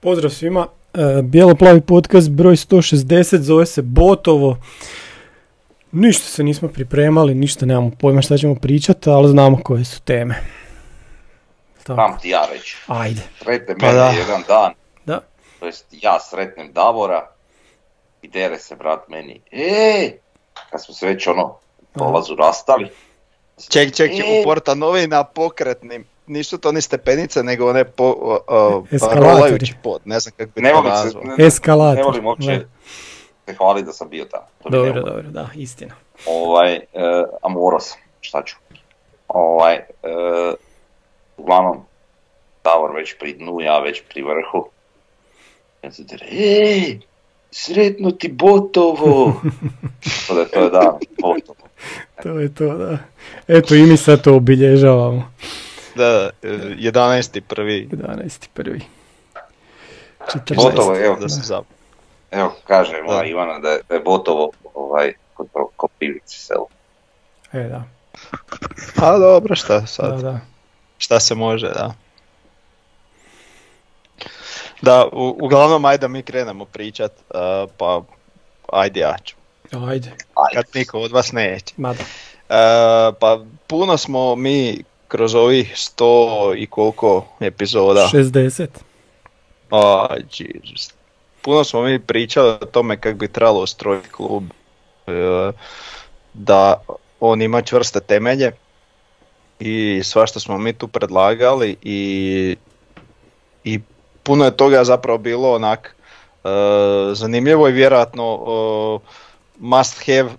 Pozdrav svima. E, Bijelo-plavi podcast broj 160 zove se Botovo. Ništa se nismo pripremali, ništa nemamo pojma šta ćemo pričati, ali znamo koje su teme. Tako. Znam ti ja već. Ajde. Sretne Pa mene da. jedan dan, Da. to jest ja sretnem Davora i dere se brat meni. E, kad smo se već ono u prolazu rastali. Ček, ček, ček, E, u porta novina pokretnim. Nisu to ni stepenice, nego one po, o, o, Eskalatori. rolajući pod, ne znam kako bi ne to nazvao. ne, Eskalator, ne volim uopće da. se hvaliti da sam bio tamo. To Dobro, dobro, da, istina. Ovaj, e, amoro sam, šta ću. Ovaj, e, uglavnom, Davor već pri dnu, ja već pri vrhu. Ja se tere, ej, sretno ti Botovo! to da je to je dan, Botovo. To je to, da. Eto i mi sad to obilježavamo. Da, e, 11. prvi. 11. prvi. 14. Botovo, evo, Da se zap... evo, kaže moja Da. Ivana da je, da je Botovo ovaj, kod Koprivnice selo. E, da, A dobro, šta da, sad? da. Šta se može, da. Da, u, uglavnom ajde da mi krenemo pričat, e, pa ajde ja ću. Ajde, Kad niko od vas neće. mada. E, pa puno smo mi kroz ovih sto i koliko epizoda, 60. a, Jesus. puno smo mi pričali o tome kako bi trebalo ustrojiti klub, e, da on ima čvrste temelje i svašta smo mi tu predlagali i, i puno je toga zapravo bilo onak e, zanimljivo i vjerojatno e, must have e,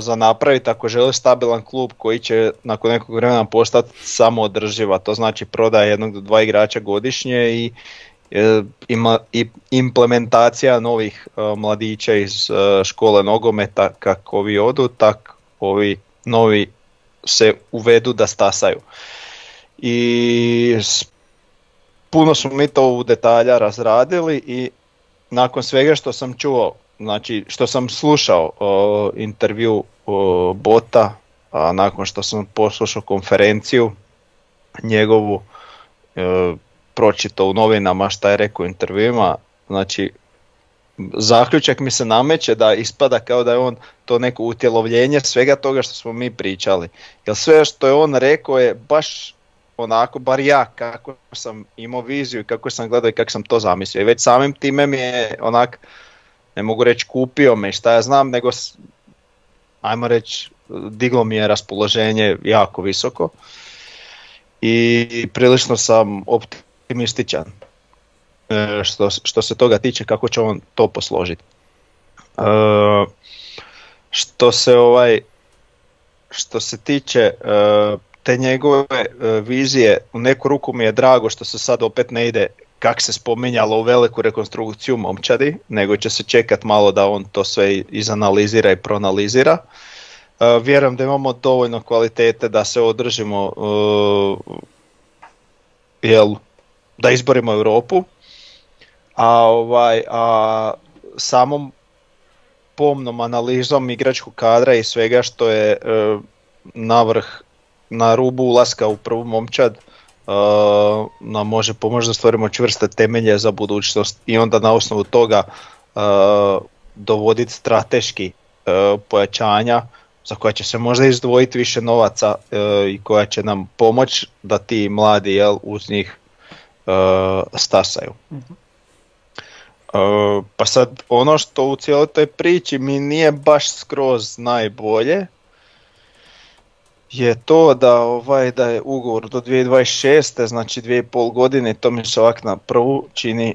za napraviti ako želi stabilan klub koji će nakon nekog vremena postati samoodrživa, to znači prodaje jednog do dva igrača godišnje i e, ima i implementacija novih e, mladića iz e, škole nogometa kako ovi odu, tak ovi novi se uvedu da stasaju. I s- puno smo mi to u detalja razradili i nakon svega što sam čuo, znači što sam slušao o, intervju o, Bota, a nakon što sam poslušao konferenciju njegovu, e, pročitao u novinama šta je rekao u intervjuima, znači zaključak mi se nameće da ispada kao da je on to neko utjelovljenje svega toga što smo mi pričali. Jer sve što je on rekao je baš onako, bar ja kako sam imao viziju i kako sam gledao i kako sam to zamislio. I već samim time mi je onak, ne mogu reći kupio me šta ja znam, nego ajmo reći diglo mi je raspoloženje jako visoko i prilično sam optimističan e, što, što se toga tiče kako će on to posložiti. E, što se ovaj što se tiče e, te njegove vizije, u neku ruku mi je drago što se sad opet ne ide kak se spominjalo u veliku rekonstrukciju momčadi, nego će se čekat malo da on to sve izanalizira i proanalizira. E, vjerujem da imamo dovoljno kvalitete da se održimo e, jel, da izborimo Europu, a ovaj a samom pomnom analizom igračkog kadra i svega što je e, na vrh, na rubu ulaska u prvu momčad, nam može pomoći da stvorimo čvrste temelje za budućnost i onda na osnovu toga e, dovoditi strateški e, pojačanja za koja će se možda izdvojiti više novaca e, i koja će nam pomoći da ti mladi jel, uz njih stasaju. E, pa sad ono što u cijeloj toj priči mi nije baš skroz najbolje je to da ovaj da je ugovor do 2026. znači dvije i pol godine to mi se ovak na prvu čini e,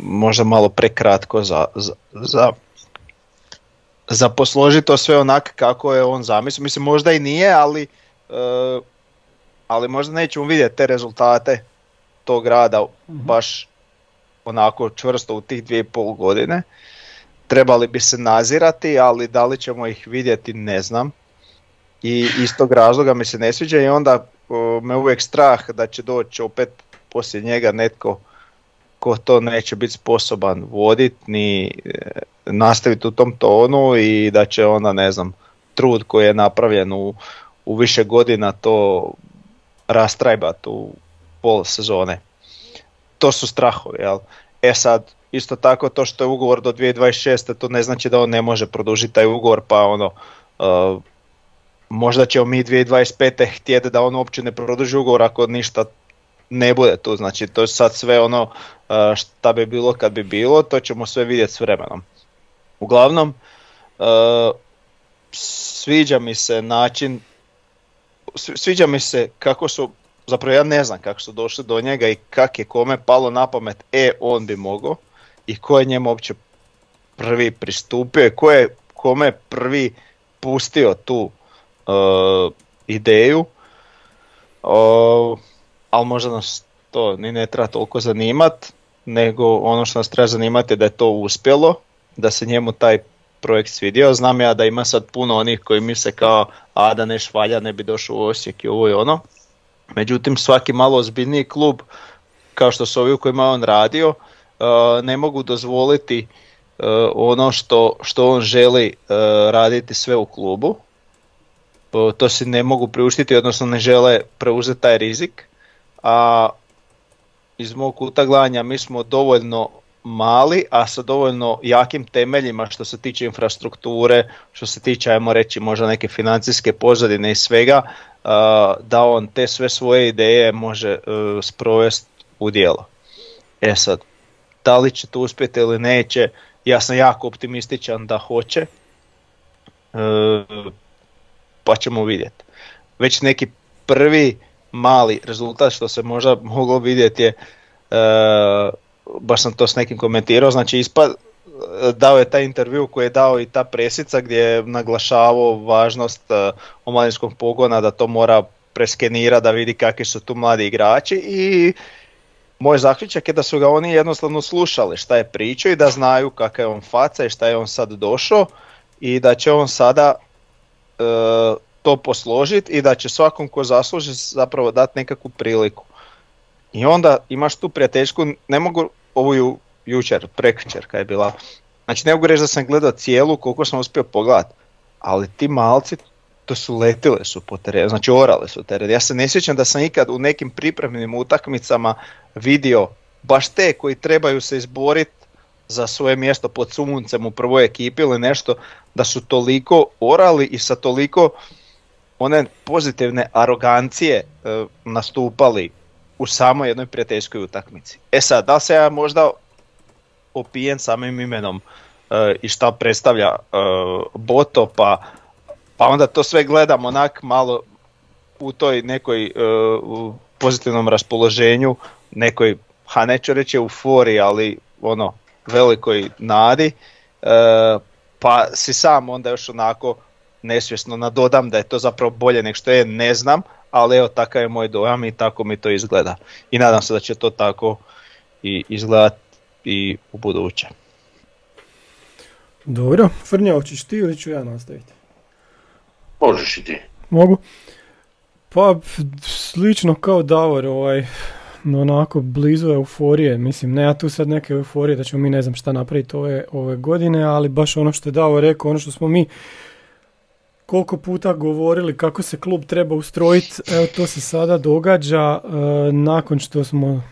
možda malo prekratko za, za, za, za posložiti to sve onak kako je on zamislio. Mislim možda i nije, ali e, ali možda nećemo vidjeti te rezultate tog rada baš onako čvrsto u tih dvije i pol godine. Trebali bi se nazirati, ali da li ćemo ih vidjeti ne znam. I iz tog razloga mi se ne sviđa i onda me uvijek strah da će doći opet poslije njega netko ko to neće biti sposoban voditi ni e, nastaviti u tom tonu i da će onda ne znam trud koji je napravljen u, u više godina to rastrajbat u pol sezone. to su strahovi, jel? E sad, isto tako to što je ugovor do 2026. to ne znači da on ne može produžiti taj ugovor, pa ono, uh, možda ćemo mi 2025. htjeti da on uopće ne produži ugovor ako ništa ne bude tu, znači to je sad sve ono uh, šta bi bilo kad bi bilo, to ćemo sve vidjeti s vremenom. Uglavnom, uh, sviđa mi se način, sviđa mi se kako su, zapravo ja ne znam kako su došli do njega i kak je kome palo na pamet, e on bi mogao i ko je njemu uopće prvi pristupio i ko je kome prvi pustio tu uh, ideju. Uh, ali možda nas to ni ne treba toliko zanimat, nego ono što nas treba zanimati je da je to uspjelo, da se njemu taj projekt svidio. Znam ja da ima sad puno onih koji misle kao a da ne švalja ne bi došao u Osijek i ovo i ono. Međutim svaki malo ozbiljniji klub kao što su ovi u kojima on radio uh, ne mogu dozvoliti uh, ono što, što on želi uh, raditi sve u klubu. To si ne mogu priuštiti, odnosno ne žele preuzeti taj rizik a iz mog kuta gledanja mi smo dovoljno mali, a sa dovoljno jakim temeljima što se tiče infrastrukture, što se tiče, ajmo reći, možda neke financijske pozadine i svega, da on te sve svoje ideje može e, sprovesti u djelo. E sad, da li će to uspjeti ili neće, ja sam jako optimističan da hoće, e, pa ćemo vidjeti. Već neki prvi mali rezultat što se možda moglo vidjeti je, e, baš sam to s nekim komentirao, znači ispad, dao je taj intervju koji je dao i ta presica gdje je naglašavao važnost e, omladinskog pogona da to mora preskenira da vidi kakvi su tu mladi igrači i moj zaključak je da su ga oni jednostavno slušali šta je pričao i da znaju kakav je on faca i šta je on sad došao i da će on sada e, to posložiti i da će svakom ko zasluži zapravo dati nekakvu priliku. I onda imaš tu prijateljsku, ne mogu ovu ju, jučer, prekjučer kad je bila, znači ne mogu reći da sam gledao cijelu koliko sam uspio pogledati, ali ti malci to su letile su po terenu, znači orale su teren. Ja se ne sjećam da sam ikad u nekim pripremnim utakmicama vidio baš te koji trebaju se izboriti za svoje mjesto pod suncem u prvoj ekipi ili nešto, da su toliko orali i sa toliko one pozitivne arogancije e, nastupali u samoj jednoj prijateljskoj utakmici. E sad, da se ja možda opijen samim imenom e, i šta predstavlja e, Boto, pa, pa onda to sve gledam onak malo u toj nekoj u pozitivnom raspoloženju, nekoj, ha neću reći euforiji, ali ono, velikoj nadi, pa si sam onda još onako nesvjesno nadodam da je to zapravo bolje nego što je, ne znam, ali evo takav je moj dojam i tako mi to izgleda. I nadam se da će to tako i izgledati i u buduće. Dobro, Frnja, hoćeš ti ili ću ja nastaviti? Možeš i ti. Mogu. Pa, slično kao Davor, ovaj, onako blizu euforije, mislim, ne ja tu sad neke euforije da ćemo mi ne znam šta napraviti ove, ove godine, ali baš ono što je Davor rekao, ono što smo mi koliko puta govorili kako se klub treba ustrojiti, evo to se sada događa e, nakon što smo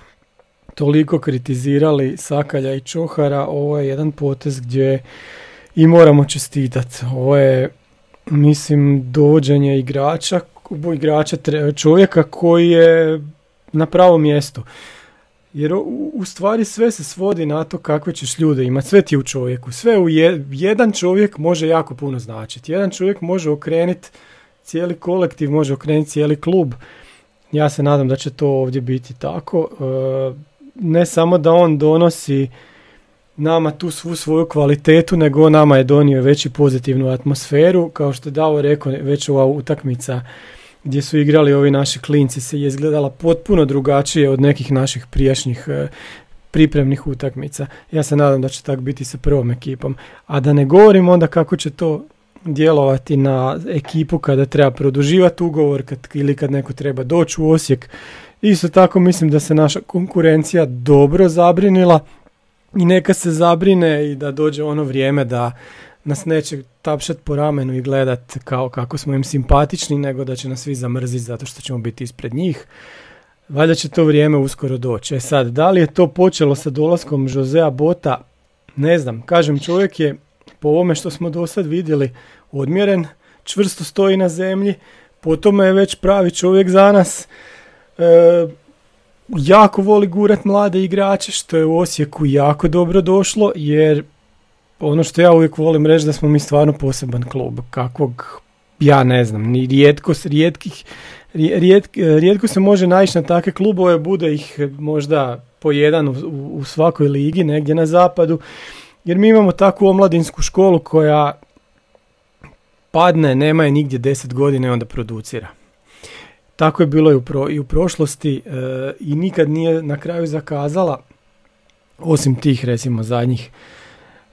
toliko kritizirali Sakalja i Čohara, ovo je jedan potez gdje i moramo čestitati. Ovo je, mislim, dovođenje igrača, igrača čovjeka koji je na pravom mjestu. Jer u, stvari sve se svodi na to kakve ćeš ljude imati, sve ti je u čovjeku. Sve u jedan čovjek može jako puno značiti. Jedan čovjek može okrenuti cijeli kolektiv, može okrenuti cijeli klub. Ja se nadam da će to ovdje biti tako. E, ne samo da on donosi nama tu svu svoju kvalitetu, nego nama je donio veći pozitivnu atmosferu. Kao što je Davo rekao, već ova utakmica gdje su igrali ovi naši klinci se je izgledala potpuno drugačije od nekih naših prijašnjih e, pripremnih utakmica. Ja se nadam da će tako biti sa prvom ekipom. A da ne govorim onda kako će to djelovati na ekipu kada treba produživati ugovor kad, ili kad neko treba doći u Osijek. Isto tako mislim da se naša konkurencija dobro zabrinila i neka se zabrine i da dođe ono vrijeme da nas neće tapšat po ramenu i gledat kao kako smo im simpatični, nego da će nas svi zamrziti zato što ćemo biti ispred njih. Valjda će to vrijeme uskoro doći. E sad, da li je to počelo sa dolaskom Josea Bota? Ne znam. Kažem, čovjek je po ovome što smo do sad vidjeli odmjeren, čvrsto stoji na zemlji, po tome je već pravi čovjek za nas. E, jako voli gurat mlade igrače, što je u Osijeku jako dobro došlo, jer ono što ja uvijek volim reći da smo mi stvarno poseban klub, kakvog ja ne znam, ni rijetko, rijetkih, rijetko se može naći na takve klubove, bude ih možda po jedan u, u svakoj ligi, negdje na zapadu, jer mi imamo takvu omladinsku školu koja padne, nema je nigdje 10 godina i onda producira. Tako je bilo i u, pro, i u prošlosti e, i nikad nije na kraju zakazala, osim tih recimo zadnjih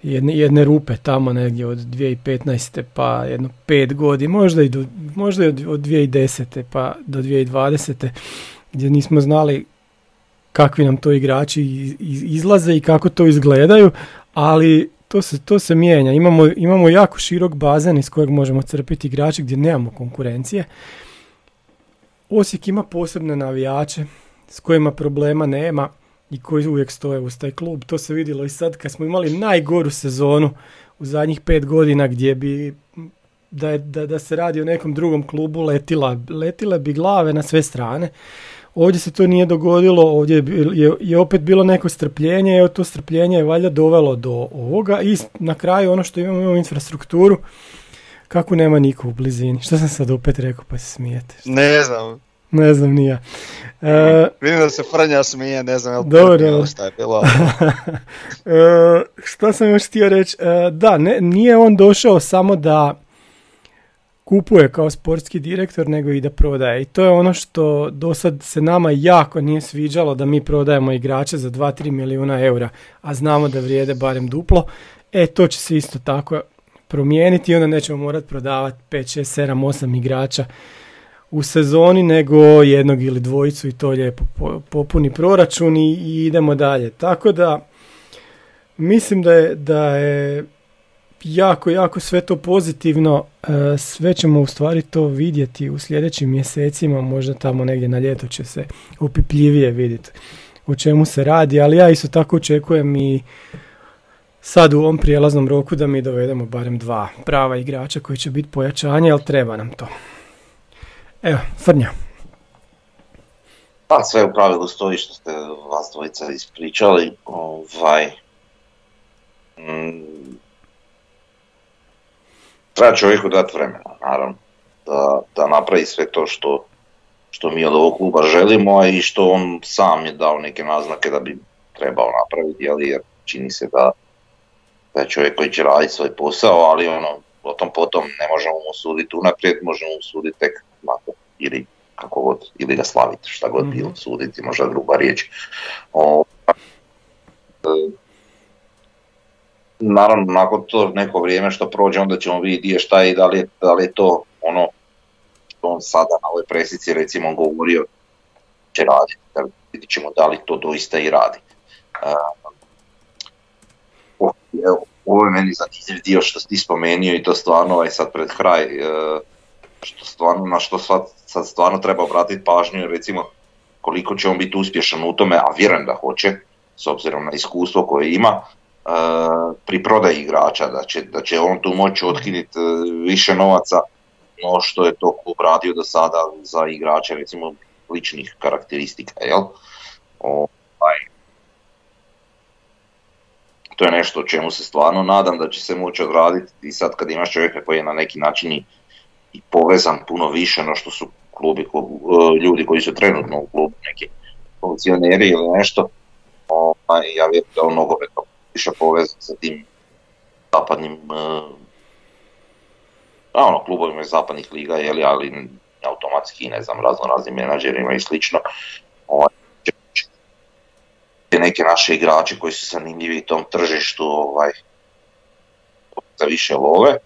jedne, jedne rupe tamo negdje od 2015. pa jedno pet godina, možda i, do, možda i od, od 2010. pa do 2020. gdje nismo znali kakvi nam to igrači izlaze i kako to izgledaju, ali to se, to se mijenja. Imamo, imamo jako širok bazen iz kojeg možemo crpiti igrače gdje nemamo konkurencije. Osijek ima posebne navijače s kojima problema nema i koji uvijek stoje uz taj klub. To se vidjelo i sad kad smo imali najgoru sezonu u zadnjih pet godina gdje bi da, je, da, da se radi o nekom drugom klubu letila, letile bi glave na sve strane. Ovdje se to nije dogodilo, ovdje je, je, opet bilo neko strpljenje, evo to strpljenje je valjda dovelo do ovoga i na kraju ono što imamo, imamo infrastrukturu, kako nema niko u blizini. Što sam sad opet rekao pa se smijete? Ne znam. Ne znam nija. E, Vidim da se Frnja smije, ne znam dobro. šta je bilo. e, šta sam još htio reći? E, da, ne, nije on došao samo da kupuje kao sportski direktor, nego i da prodaje. I to je ono što do sad se nama jako nije sviđalo da mi prodajemo igrače za 2-3 milijuna eura, a znamo da vrijede barem duplo. E, to će se isto tako promijeniti i onda nećemo morati prodavati 5, 6, 7, 8 igrača u sezoni, nego jednog ili dvojicu i to lijepo popuni proračun i, idemo dalje. Tako da mislim da je, da je jako, jako sve to pozitivno. E, sve ćemo u stvari to vidjeti u sljedećim mjesecima, možda tamo negdje na ljeto će se upipljivije vidjeti o čemu se radi, ali ja isto tako očekujem i sad u ovom prijelaznom roku da mi dovedemo barem dva prava igrača koji će biti pojačanje, ali treba nam to. Evo, Frnja. Pa sve u pravilu stoji što ste vas dvojica ispričali. Ovaj, mm, treba čovjeku dati vremena, naravno, da, da napravi sve to što, što mi od ovog kluba želimo, a i što on sam je dao neke naznake da bi trebao napraviti, jer čini se da, da je čovjek koji će raditi svoj posao, ali ono, o tom potom ne možemo mu suditi unaprijed, možemo mu suditi tek nakon ili kako god, ili ga slaviti, šta god bilo, mm suditi, možda gruba riječ. O, naravno nakon to neko vrijeme što prođe onda ćemo vidjeti šta je i da li je, da li je to ono što on sada na ovoj presici recimo govorio će raditi, da vidjet ćemo da li to doista i radi. Uh, ovo je meni zanimljiv dio što ti spomenio i to stvarno ovaj sad pred kraj, uh, što stvarno, na što sad, sad stvarno treba obratiti pažnju, recimo koliko će on biti uspješan u tome, a vjerujem da hoće, s obzirom na iskustvo koje ima, pri prodaji igrača, da će, da će on tu moći otkinuti e, više novaca no što je to klub radio do sada za igrače recimo ličnih karakteristika, jel? Ovaj, to je nešto o čemu se stvarno nadam da će se moći odraditi i sad kad imaš čovjeka koji je na neki način i, i povezan puno više no što su klubi, e, ljudi koji su trenutno u klubu, neki funkcioneri ili nešto, ovaj, ja vjerujem da on nogometno više povezan sa tim zapadnim uh, ono, klubovima iz zapadnih liga, jeli, ali automatski, ne znam, razno raznim menadžerima i slično. Ovaj, neke naše igrače koji su zanimljivi tom tržištu ovaj, za više love.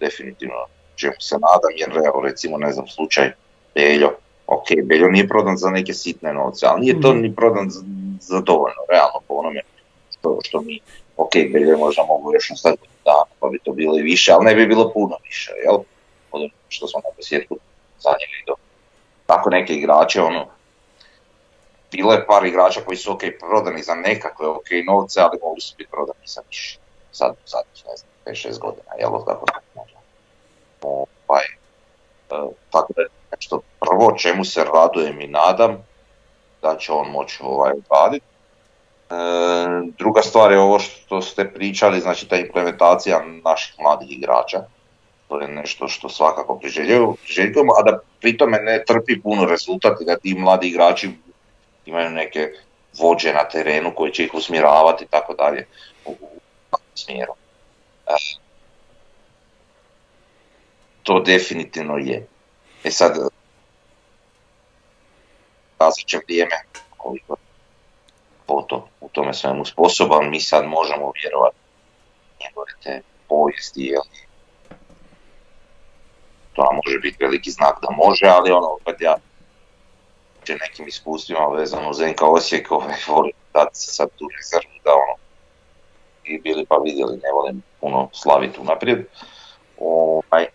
Definitivno čemu se nadam, jer evo recimo ne znam slučaj Beljo, ok, Beljo nije prodan za neke sitne novce, ali nije to mhm. ni prodan za, za dovoljno, realno po onome što, što mi, ok, Belje možda mogu još nastaviti dan, pa bi to bilo i više, ali ne bi bilo puno više, jel? Od što smo na posjetku zanijeli do tako neke igrače, ono, bilo je par igrača koji su ok prodani za nekakve ok novce, ali mogli su biti prodani za više. Sad, sad, ne znam, 5-6 godina, jel tako. Ovaj, e, tako da je nešto prvo čemu se radujem i nadam da će on moći ovaj raditi. E, druga stvar je ovo što ste pričali, znači ta implementacija naših mladih igrača. To je nešto što svakako priželjujemo, a da pritome ne trpi puno rezultat i da ti mladi igrači imaju neke vođe na terenu koji će ih usmjeravati i tako dalje u, smjeru. To definitivno je. E sad, će vrijeme koliko to u tome svemu sposoban, mi sad možemo vjerovati njegove te povijesti, jel? to nam može biti veliki znak da može, ali ono, opet ja će nekim iskustvima vezano uz NK Osijek, ovaj, volim dati sad tu rezervu da ono, i bili pa vidjeli, ne volim puno slaviti unaprijed. Ovaj,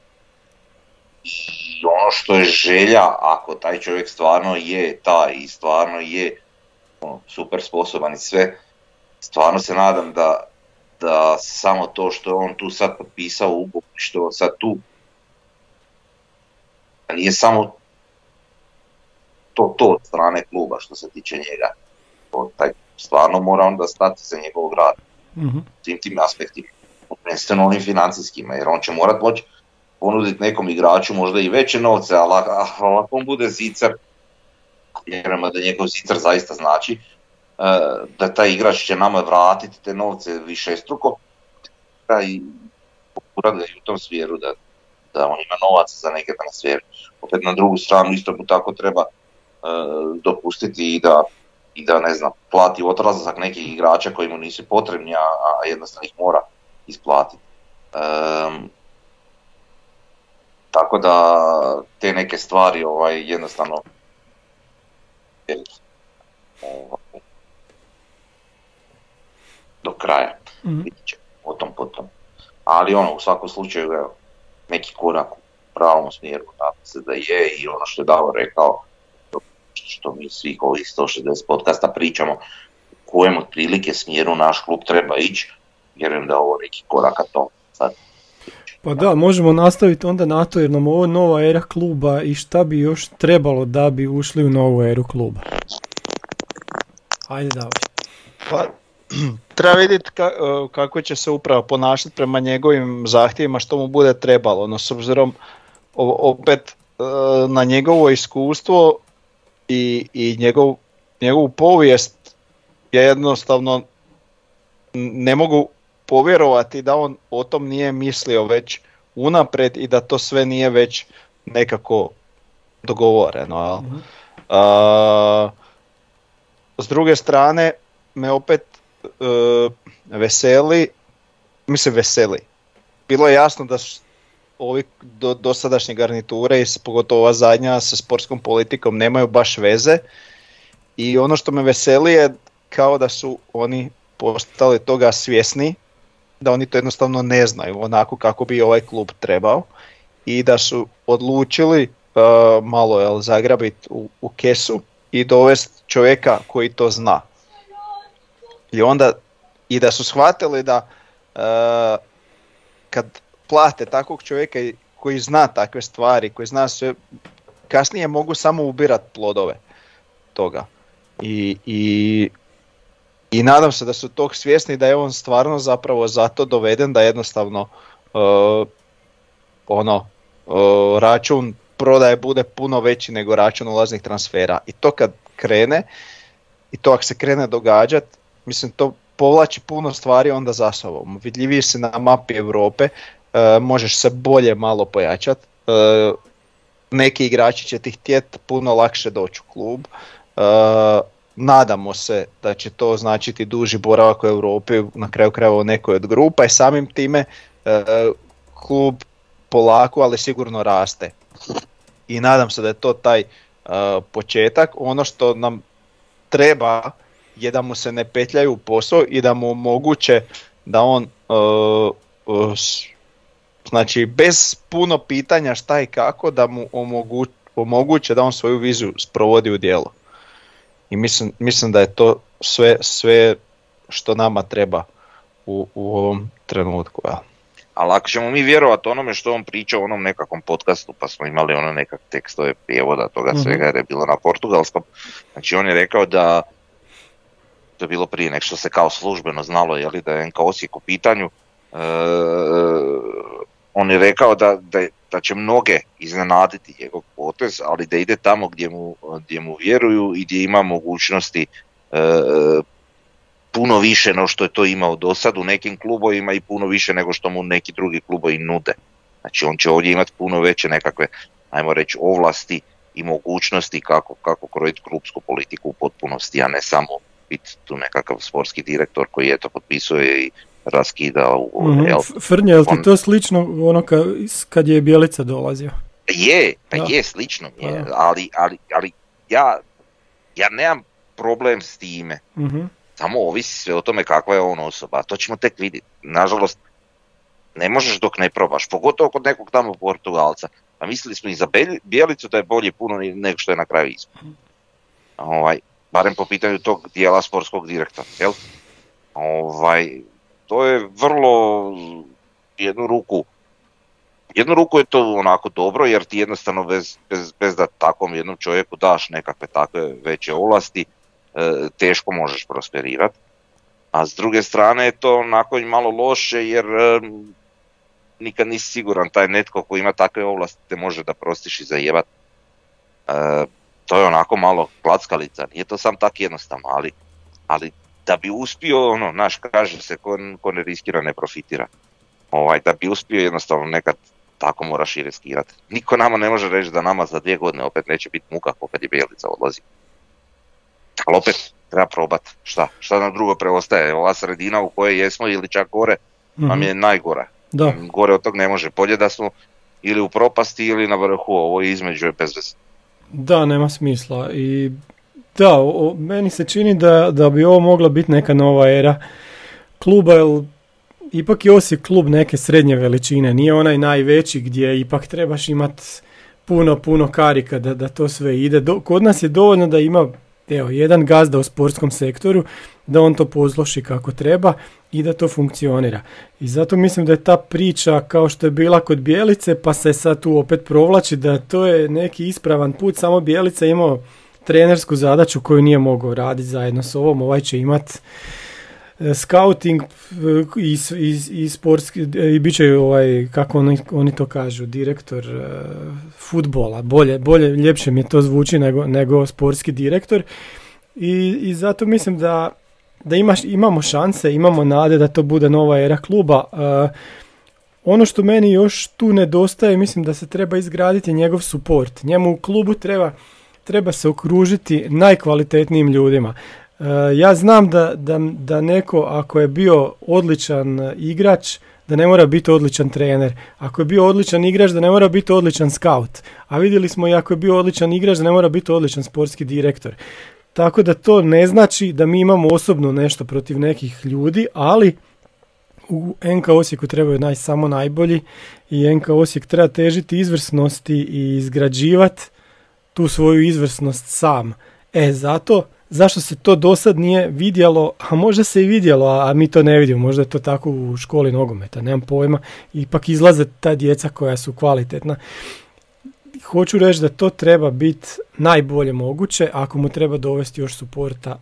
i ono što je želja, ako taj čovjek stvarno je taj i stvarno je ono, super sposoban i sve, stvarno se nadam da, da samo to što je on tu sad potpisao ugovor, što sad tu, nije samo to to od strane kluba što se tiče njega. To, taj stvarno mora onda stati za njegovog rada. Mm-hmm. Svim tim aspektima. Prvenstveno onim financijskima, jer on će morat moći ponuditi nekom igraču možda i veće novce, ali ako on bude zicar, vjerujemo da njegov zicar zaista znači, e, da taj igrač će nama vratiti te novce više struko i u tom smjeru da, da on ima novaca za neke transfere. Opet na drugu stranu isto mu tako treba E, dopustiti i da, i da ne znam, plati odlazak nekih igrača koji mu nisu potrebni, a, a jednostavno ih mora isplatiti. Um, tako da te neke stvari ovaj, jednostavno ovaj, do kraja. Mm-hmm. o tom potom. Ali ono, u svakom slučaju, evo, neki korak u pravom smjeru, nadam se da je i ono što je Davor rekao, što mi svih ovih 160 podcasta pričamo, u kojem otprilike smjeru naš klub treba ići, vjerujem da ovo neki korak to sad. Pa da, možemo nastaviti onda na to jer nam ovo nova era kluba i šta bi još trebalo da bi ušli u novu eru kluba. Ajde da. Pa, treba vidjeti ka, e, kako će se upravo ponašati prema njegovim zahtjevima što mu bude trebalo. No, s obzirom opet e, na njegovo iskustvo i, i njegov, njegovu povijest ja jednostavno ne mogu povjerovati da on o tom nije mislio već unapred i da to sve nije već nekako dogovoreno. mm s druge strane me opet uh, veseli, mislim veseli. Bilo je jasno da su ovi do, dosadašnje garniture i pogotovo ova zadnja sa sportskom politikom nemaju baš veze i ono što me veseli je kao da su oni postali toga svjesni da oni to jednostavno ne znaju onako kako bi ovaj klub trebao i da su odlučili uh, malo jel, zagrabiti u, u kesu i dovesti čovjeka koji to zna. I onda i da su shvatili da uh, kad plate takvog čovjeka koji zna takve stvari, koji zna sve, kasnije mogu samo ubirat plodove toga. I, i, i nadam se da su tog svjesni da je on stvarno zapravo zato doveden da jednostavno uh, ono uh, račun prodaje bude puno veći nego račun ulaznih transfera. I to kad krene, i to ako se krene događat, mislim to povlači puno stvari onda za sobom. Vidljiviji se na mapi Europe, E, možeš se bolje malo pojačat. Neki igrači će ti htjeti puno lakše doći u klub. E, nadamo se da će to značiti duži boravak u Europi, na kraju krajeva u nekoj od grupa i samim time klub polako, ali sigurno raste. I nadam se da je to taj početak. Ono što nam treba je da mu se ne petljaju u posao i da mu omoguće da on Znači bez puno pitanja šta i kako da mu omogu, omoguće da on svoju viziju sprovodi u djelo. I mislim, mislim da je to sve, sve što nama treba u, u ovom trenutku. Ja. Ali ako ćemo mi vjerovati onome što on priča u onom nekakvom podcastu, pa smo imali ono nekak tekstove prijevoda toga Mhm. svega jer je bilo na portugalskom, znači on je rekao da to je bilo prije nek što se kao službeno znalo je li da je NK Osijek u pitanju, e, on je rekao da, da, da će mnoge iznenaditi njegov potez, ali da ide tamo gdje mu, gdje mu vjeruju i gdje ima mogućnosti e, puno više no što je to imao do sad u nekim klubovima i puno više nego što mu neki drugi klubovi nude. Znači on će ovdje imati puno veće nekakve, ajmo reći, ovlasti i mogućnosti kako, kako krojiti klubsku politiku u potpunosti, a ne samo biti tu nekakav sportski direktor koji eto potpisuje i raskida u Mhm. jel? Frnja, jel ti on- to slično ono ka, kad je Bjelica dolazio? Je, pa Da. je, slično mi je, Pa ali, ali, ali ja, ja nemam problem s time. Mhm. Samo ovisi sve o tome kakva je on osoba, a to ćemo tek vidjeti. Nažalost, ne možeš dok ne probaš, pogotovo kod nekog tamo Portugalca. Pa mislili smo i za Bijelicu da je bolje puno nego što je na kraju ispod. Ovaj, barem po pitanju tog dijela sportskog direktora, jel? Ovaj, to je vrlo jednu ruku jednu ruku je to onako dobro jer ti jednostavno bez, bez, bez da takvom jednom čovjeku daš nekakve takve veće ovlasti e, teško možeš prosperirati. A s druge strane je to onako i malo loše jer e, nikad nisi siguran taj netko ko ima takve ovlasti te može da prostiš i zajebat. E, to je onako malo klackalica, nije to sam tak jednostavno, ali, ali da bi uspio, ono, naš kaže se, ko, ko ne riskira ne profitira. Ovaj, da bi uspio jednostavno nekad tako moraš i riskirati. Niko nama ne može reći da nama za dvije godine opet neće biti muka kad je Bijelica odlazi. Ali opet treba probat. Šta? Šta nam drugo preostaje? Ova sredina u kojoj jesmo ili čak gore nam Mhm. je najgora. Da, Gore od tog ne može. Bolje da smo ili u propasti ili na vrhu. Ovo između je bez veze. da, nema smisla. I da, o- meni se čini da, da bi ovo mogla biti neka nova era kluba, jer ipak je Osijek klub neke srednje veličine, nije onaj najveći gdje ipak trebaš imat puno, puno karika da, da to sve ide. Do- kod nas je dovoljno da ima evo, jedan gazda u sportskom sektoru, da on to pozloši kako treba i da to funkcionira. I zato mislim da je ta priča kao što je bila kod Bijelice, pa se sad tu opet provlači da to je neki ispravan put, samo Bijelica je imao trenersku zadaću koju nije mogao raditi zajedno s ovom, ovaj će imat e, scouting e, i, i, i sportski, e, i bit će ovaj, kako oni, oni to kažu, direktor e, futbola, bolje, bolje, ljepše mi to zvuči nego, nego sportski direktor i, i zato mislim da, da imaš, imamo šanse, imamo nade da to bude nova era kluba. E, ono što meni još tu nedostaje, mislim da se treba izgraditi njegov suport. Njemu u klubu treba, treba se okružiti najkvalitetnijim ljudima. E, ja znam da, da, da neko ako je bio odličan e, igrač, da ne mora biti odličan trener. Ako je bio odličan igrač, da ne mora biti odličan scout. A vidjeli smo i ako je bio odličan igrač, da ne mora biti odličan sportski direktor. Tako da to ne znači da mi imamo osobno nešto protiv nekih ljudi, ali u NK Osijeku trebaju naj, samo najbolji i NK Osijek treba težiti izvrsnosti i izgrađivati tu svoju izvrsnost sam. E, zato, zašto se to do sad nije vidjelo, a možda se i vidjelo, a, mi to ne vidimo, možda je to tako u školi nogometa, nemam pojma, ipak izlaze ta djeca koja su kvalitetna. Hoću reći da to treba biti najbolje moguće, ako mu treba dovesti još suporta,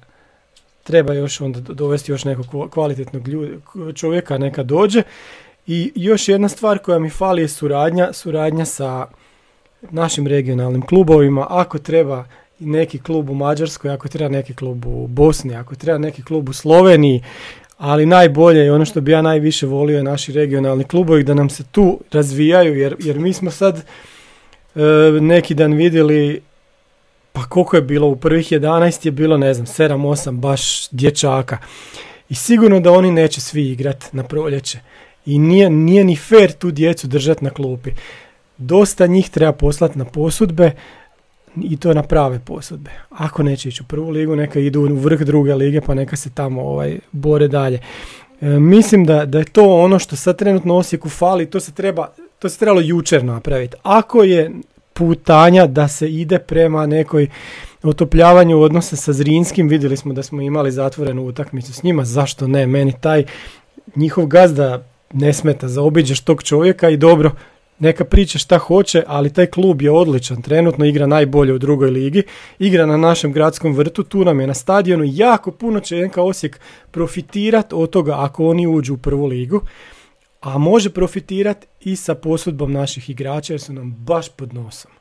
treba još onda dovesti još nekog kva- kvalitetnog ljudi, čovjeka neka dođe. I još jedna stvar koja mi fali je suradnja, suradnja sa našim regionalnim klubovima, ako treba neki klub u Mađarskoj, ako treba neki klub u Bosni, ako treba neki klub u Sloveniji, ali najbolje i ono što bi ja najviše volio je naši regionalni klubovi da nam se tu razvijaju, jer, jer mi smo sad e, neki dan vidjeli pa koliko je bilo u prvih 11 je bilo ne znam 7-8 baš dječaka. I sigurno da oni neće svi igrat na proljeće. I nije, nije ni fair tu djecu držati na klupi dosta njih treba poslati na posudbe i to na prave posudbe. Ako neće ići u prvu ligu, neka idu u vrh druge lige pa neka se tamo ovaj, bore dalje. E, mislim da, da je to ono što sad trenutno Osijeku fali, to se treba to se trebalo jučer napraviti. Ako je putanja da se ide prema nekoj otopljavanju odnosa sa Zrinskim. Vidjeli smo da smo imali zatvorenu utakmicu s njima. Zašto ne? Meni taj njihov gazda ne smeta, zaobiđeš tog čovjeka i dobro, neka priča šta hoće, ali taj klub je odličan, trenutno igra najbolje u drugoj ligi, igra na našem gradskom vrtu, tu nam je na stadionu, jako puno će NK Osijek profitirati od toga ako oni uđu u prvu ligu, a može profitirati i sa posudbom naših igrača jer su nam baš pod nosom.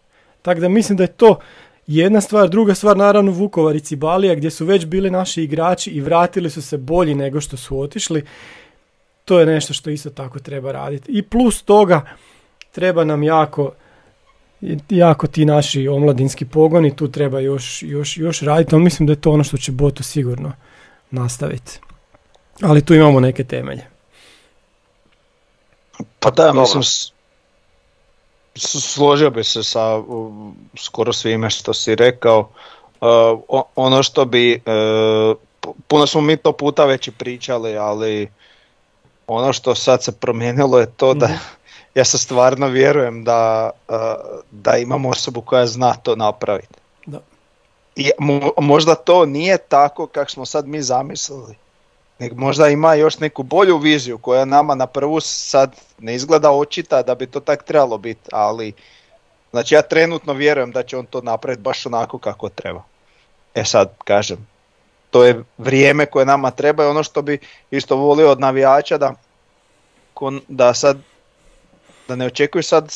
Tako da mislim da je to jedna stvar, druga stvar naravno Vukovar i Cibalija gdje su već bili naši igrači i vratili su se bolji nego što su otišli. To je nešto što isto tako treba raditi. I plus toga, treba nam jako jako ti naši omladinski pogoni, tu treba još, još, još raditi, ali mislim da je to ono što će Boto sigurno nastaviti. Ali tu imamo neke temelje. Pa da, mislim, složio bi se sa skoro svime što si rekao. Uh, ono što bi, uh, puno smo mi to puta već i pričali, ali ono što sad se promijenilo je to da mhm ja se stvarno vjerujem da, uh, da imamo osobu koja zna to napraviti. Da. I možda to nije tako kako smo sad mi zamislili. Nek možda ima još neku bolju viziju koja nama na prvu sad ne izgleda očita da bi to tak trebalo biti, ali znači ja trenutno vjerujem da će on to napraviti baš onako kako treba. E sad kažem, to je vrijeme koje nama treba i ono što bi isto volio od navijača da, da sad da ne očekuju sad,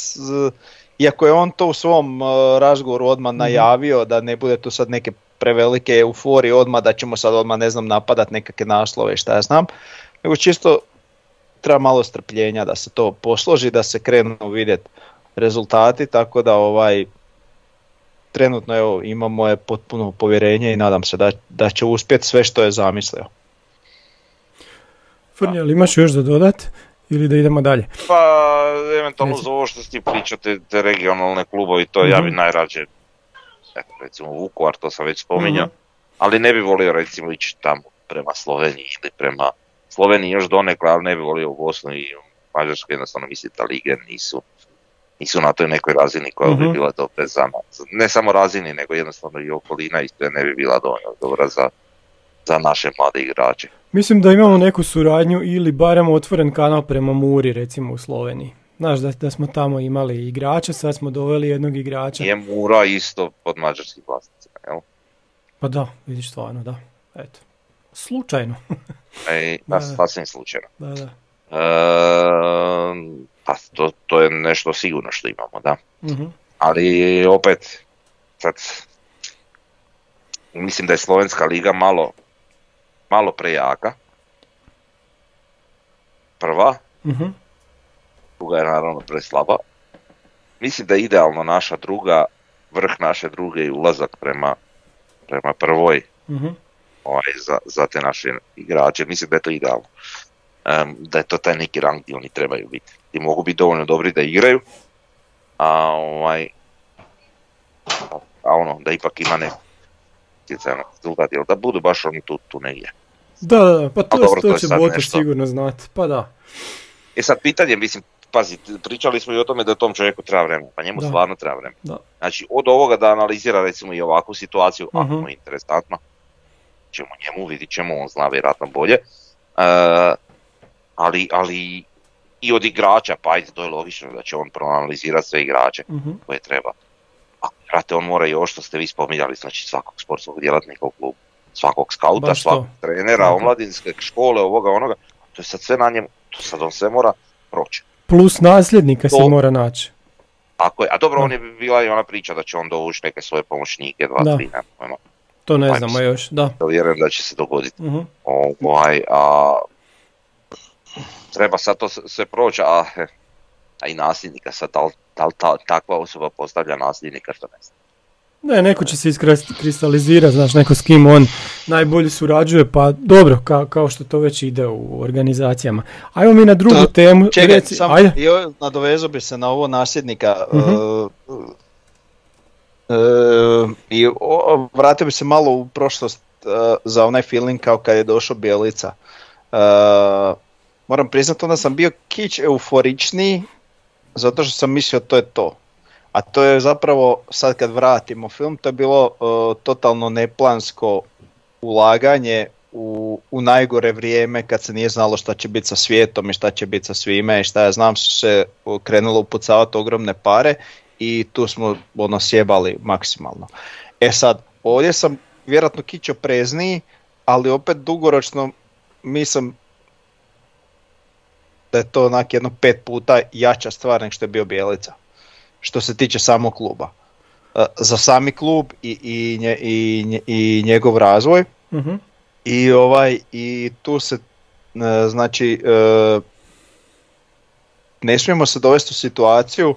iako je on to u svom uh, razgovoru odmah mhm. najavio, da ne bude tu sad neke prevelike euforije odmah, da ćemo sad odmah ne znam napadat nekakve naslove i šta ja znam, nego čisto treba malo strpljenja da se to posloži, da se krenu vidjeti rezultati, tako da ovaj trenutno evo, imamo moje potpuno povjerenje i nadam se da, da će uspjeti sve što je zamislio. Frnja, ali imaš još za dodat? Ili da idemo dalje? Pa, eventualno za ovo što ti pričate, te regionalne klubovi, to ja bi mhm. najrađe, eto, recimo Vukovar, to sam već spominjao, mhm. ali ne bi volio recimo ići tamo prema Sloveniji ili prema Sloveniji još donekle, ali ne bi volio u Bosnu i Mađarsku, jednostavno mislim da lige nisu, nisu na toj nekoj razini koja bi mhm. bila dobra za nas. Ne samo razini, nego jednostavno i okolina isto ne bi bila dovoljno dobra za, za naše mlade igrače. Mislim da imamo neku suradnju ili barem otvoren kanal prema Muri recimo u Sloveniji. Znaš da, da smo tamo imali igrača, sad smo doveli jednog igrača. Je Mura isto pod mađarskim vlasnicima, jel? Pa da, vidiš stvarno, da. Eto. Slučajno. e, da, sasvim slučajno. Da, da. E, pa to, to je nešto sigurno što imamo, da. uh Ali opet, sad, mislim da je Slovenska liga malo malo prejaka. Prva. uh Druga je naravno preslaba. Mislim da je idealno naša druga, vrh naše druge i ulazak prema, prema prvoj uh ovaj, za, za te naše igrače. Mislim da je to idealno. da je to taj neki rang gdje oni trebaju biti. I mogu biti dovoljno dobri da igraju, a ovaj, a ono, da ipak ima ne druga djela, da budu baš oni tu, tu negdje. Da, da, pa to, dobro, to, to će Boto sigurno znati, pa da. E sad pitanje, mislim, pazi, pričali smo i o tome da tom čovjeku treba vremena, pa njemu stvarno treba vremena. Da. Znači, od ovoga da analizira recimo i ovakvu situaciju, uh-huh. ako mu je interesantno, ćemo njemu, vidit ćemo, on zna vjerojatno bolje. Uh, ali, ali i od igrača, pa ajde, to je logično da će on proanalizirati sve igrače uh-huh. koje treba. A, brate, on mora i ovo što ste vi spominjali, znači svakog sportskog djelatnika u klubu svakog skauta, svakog trenera, omladinske škole, ovoga, onoga. To je sad sve na njemu, to sad on sve mora proći. Plus nasljednika se mora naći. Ako je, a dobro, on je bila i ona priča da će on dovući neke svoje pomoćnike, dva, tri, nema. To ne znamo još, da. Da vjerujem da će se dogoditi. Uh-huh. Ovaj, a, treba sad to sve proći, a, a i nasljednika, sad da li, da li ta, takva osoba postavlja nasljednika, što ne znam. Ne, neko će se iskristalizirati, znaš, neko s kim on najbolje surađuje, pa dobro, kao, kao što to već ide u organizacijama. Ajmo mi na drugu temu. Čekaj, reci, sam, ajde. nadovezao bi se na ovo nasljednika. uh I vratio bi se malo u prošlost uh, za onaj feeling kao kad je došao Bijelica. moram priznati, onda sam bio kić euforičniji, zato što sam mislio to je to a to je zapravo, sad kad vratimo film, to je bilo e, totalno neplansko ulaganje u, u najgore vrijeme kad se nije znalo šta će biti sa svijetom i šta će biti sa svime i šta ja znam su se krenulo upucavati ogromne pare i tu smo ono sjebali maksimalno. E sad, ovdje sam vjerojatno kićo prezniji, ali opet dugoročno mislim da je to onak jedno pet puta jača stvar nego što je bio Bijelica. Što se tiče samog kluba. E, za sami klub i, i, i, i njegov razvoj. Mhm. I ovaj i tu se e, znači e, ne smijemo se dovesti u situaciju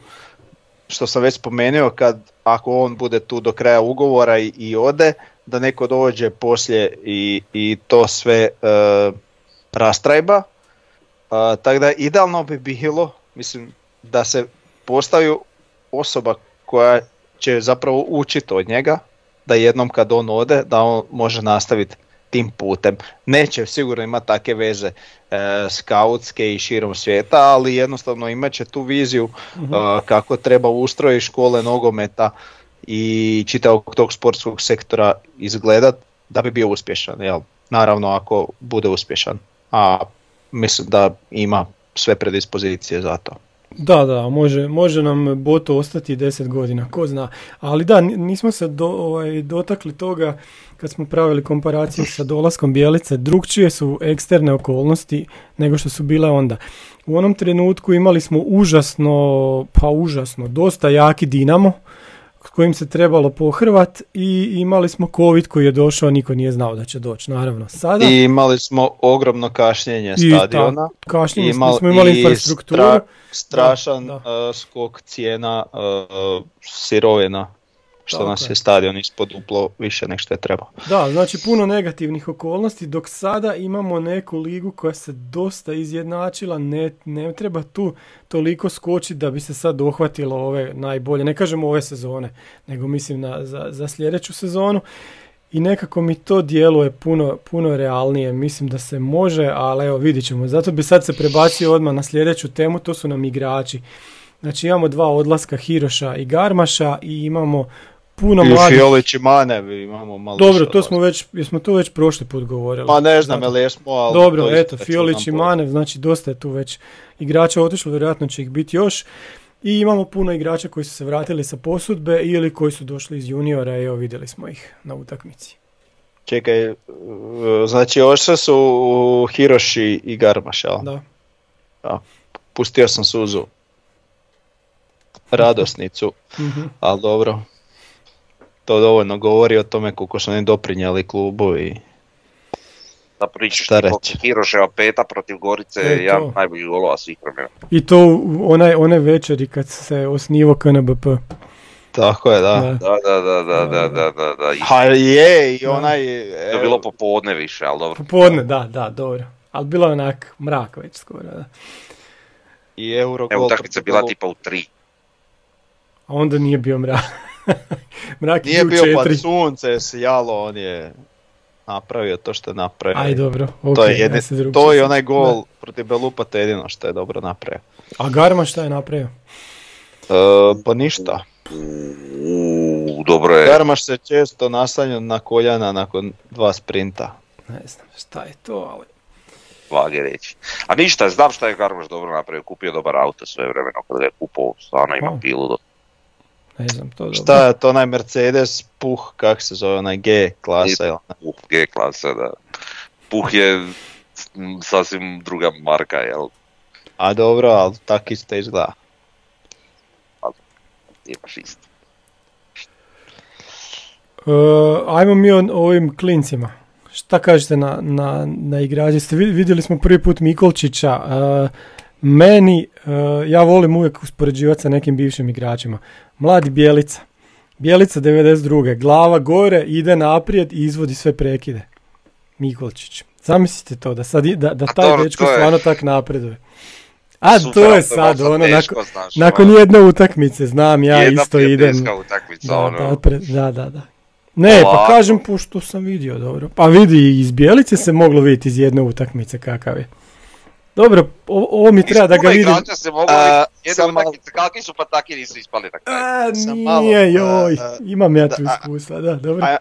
što sam već spomenuo kad ako on bude tu do kraja ugovora i, i ode da neko dođe poslije i, i to sve e, rastrajba. tako da idealno bi bilo, mislim, da se postavi osoba koja će zapravo učiti od njega, da jednom kad on ode, da on može nastaviti tim putem. Neće sigurno imati takve veze e, skautske i širom svijeta, ali jednostavno imat će tu viziju mhm. e, kako treba ustrojiti škole nogometa i čitavog tog sportskog sektora izgledat da bi bio uspješan. Jel? Naravno ako bude uspješan, a mislim da ima sve predispozicije za to. Da, da, može, može nam Boto ostati 10 godina, ko zna. Ali da, nismo se do, ovaj, dotakli toga kad smo pravili komparaciju sa dolaskom Bijelice. Drugčije su eksterne okolnosti nego što su bile onda. U onom trenutku imali smo užasno, pa užasno, dosta jaki Dinamo kojim se trebalo pohrvat i imali smo covid koji je došao, niko nije znao da će doći, naravno. Sada... I imali smo ogromno kašnjenje stadiona. I kašnjenje, smo imali infrastrukturu. strašan uh, skok cijena uh, sirovina što nas je stadion ispod uplo više nek što je trebao. Da, znači puno negativnih okolnosti, dok sada imamo neku ligu koja se dosta izjednačila, ne, ne treba tu toliko skočiti da bi se sad dohvatilo ove najbolje, ne kažemo ove sezone, nego mislim na, za, za sljedeću sezonu. I nekako mi to djeluje puno, puno realnije, mislim da se može, ali evo vidit ćemo. Zato bi sad se prebacio odmah na sljedeću temu, to su nam igrači. Znači imamo dva odlaska Hiroša i Garmaša i imamo puno I mladih. Fiolić i Mane imamo malo Dobro, to smo već, jesmo to već prošli put govorili. Pa ne znam, ali jesmo, ali... Dobro, eto, Fiolić i Mane, znači dosta je tu već igrača otišlo, vjerojatno će ih biti još. I imamo puno igrača koji su se vratili sa posudbe ili koji su došli iz juniora i evo vidjeli smo ih na utakmici. Čekaj, znači ošle su Hiroši i Garmaš, jel? Da. da. Pustio sam suzu. Radosnicu, mm ali dobro to dovoljno govori o tome koliko su oni doprinijeli klubu i da pričaš Hiroševa peta protiv Gorice je jedan najbolji golova svih vremena. I to onaj, one večeri kad se osnivo KNBP. Tako je, da. Da, da, da, da, da, da, da. da. Ha je, i onaj... To je bilo popodne više, ali dobro. Popodne, da, da, dobro. Ali bilo je onak mrak već skoro, da. I Euro Evo, utakmica bila tipa u tri. A onda nije bio mrak. Mrak Nije bio pod sunce sjalo, on je napravio to što je napravio. Aj dobro, okay, to je, to je onaj gol da. protiv Belupata jedino što je dobro napravio. A Garma šta je napravio? E, pa ništa. U, dobro je. Garmaš se često nasanju na koljana nakon dva sprinta. Ne znam šta je to, ali... Vage reći. A ništa, znam šta je Garmaš dobro napravio, kupio dobar auto sve vremeno kada ga je kupao, stvarno ima pilu do ne znam, to Šta je to onaj Mercedes Puh, kak se zove, onaj G klasa? Ili? Puh, G klasa, da. Puh je sasvim druga marka, jel? A dobro, ali tak isto izgleda. Ali, imaš isto. Uh, ajmo mi o ovim klincima. Šta kažete na, na, na igrađe? Vidjeli smo prvi put Mikolčića. Uh, meni, uh, ja volim uvijek uspoređivati sa nekim bivšim igračima. Mladi Bjelica. Bjelica 92. Glava gore, ide naprijed i izvodi sve prekide. Mikolčić. Zamislite to, da, sad, da, da taj dečko stvarno tak napreduje. A Super, to je sad ono, nakon, nakon ono. jedne utakmice, znam ja Jedna isto idem. Utakmica, da, ono. da, da, da, Ne, pa kažem pošto sam vidio dobro. Pa vidi, iz Bjelice se moglo vidjeti iz jedne utakmice kakav je. Dobro, o- ovo mi treba da ga vidim. igrača se mogu sam malo- utakmice kakvi su pa takvi nisu ispali na kraju. A, Sam malo, nije, joj, a, imam ja tu iskustva, da, dobro. a-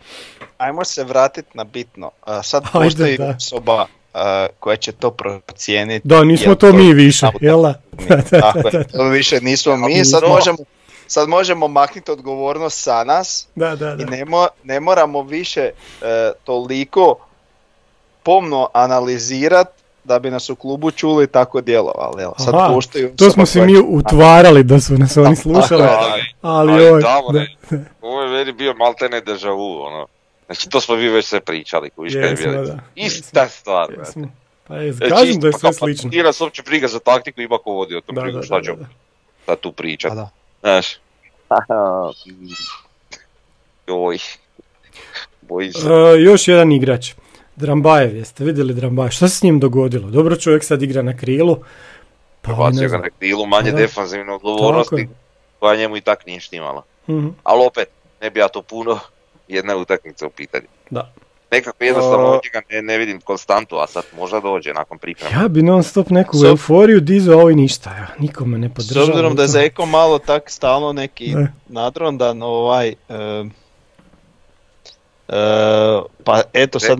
Ajmo se vratiti na bitno. A, sad postoji osoba a, koja će to procijeniti. Da, nismo jel to mi više, jel da? Tako je, to više nismo mi, sad možemo, sad možemo maknuti odgovornost sa nas Da, da, i da. ne, mo- ne moramo više e, toliko pomno analizirat da bi nas u klubu čuli i tako djelovali. Evo, sad Aha, postoji To smo si mi utvarali da su nas oni slušali, Ali, ali ali joj, Davore, da, ovo je meni bio maltene deja vu, ono. Znači to smo vi već sve pričali, kuviš kaj je jesmo, bilo. Ista stvar, brate. Jesmo. Pa je, Znači, kažem da je pa sve pa slično. Nije nas uopće briga za taktiku, ima ko vodi o tom Da, brigu, da, šta ćemo da. sad tu pričat. Pa da. Znaš. Joj. Bojim se. E, još jedan igrač. Drambajev, jeste vidjeli Drambajev? Šta se s njim dogodilo? Dobro čovjek sad igra na krilu. Pa ne Prebacio ga na krilu, manje Da. defanzivne odgovornosti, koja njemu i tak nije štimala. Mhm, Ali opet, ne bi ja to puno, jedna je utakmica u pitanju. Da. Nekako jednostavno od njega ne, ne vidim konstantu, a sad možda dođe nakon priprema. Ja bi non stop neku S ob- euforiju dizao, ovo i ništa. evo, Nikome ne S podržava. obzirom da je. Zeko malo tak stalno neki Da. nadrondan, ovaj, em, e, pa eto sad,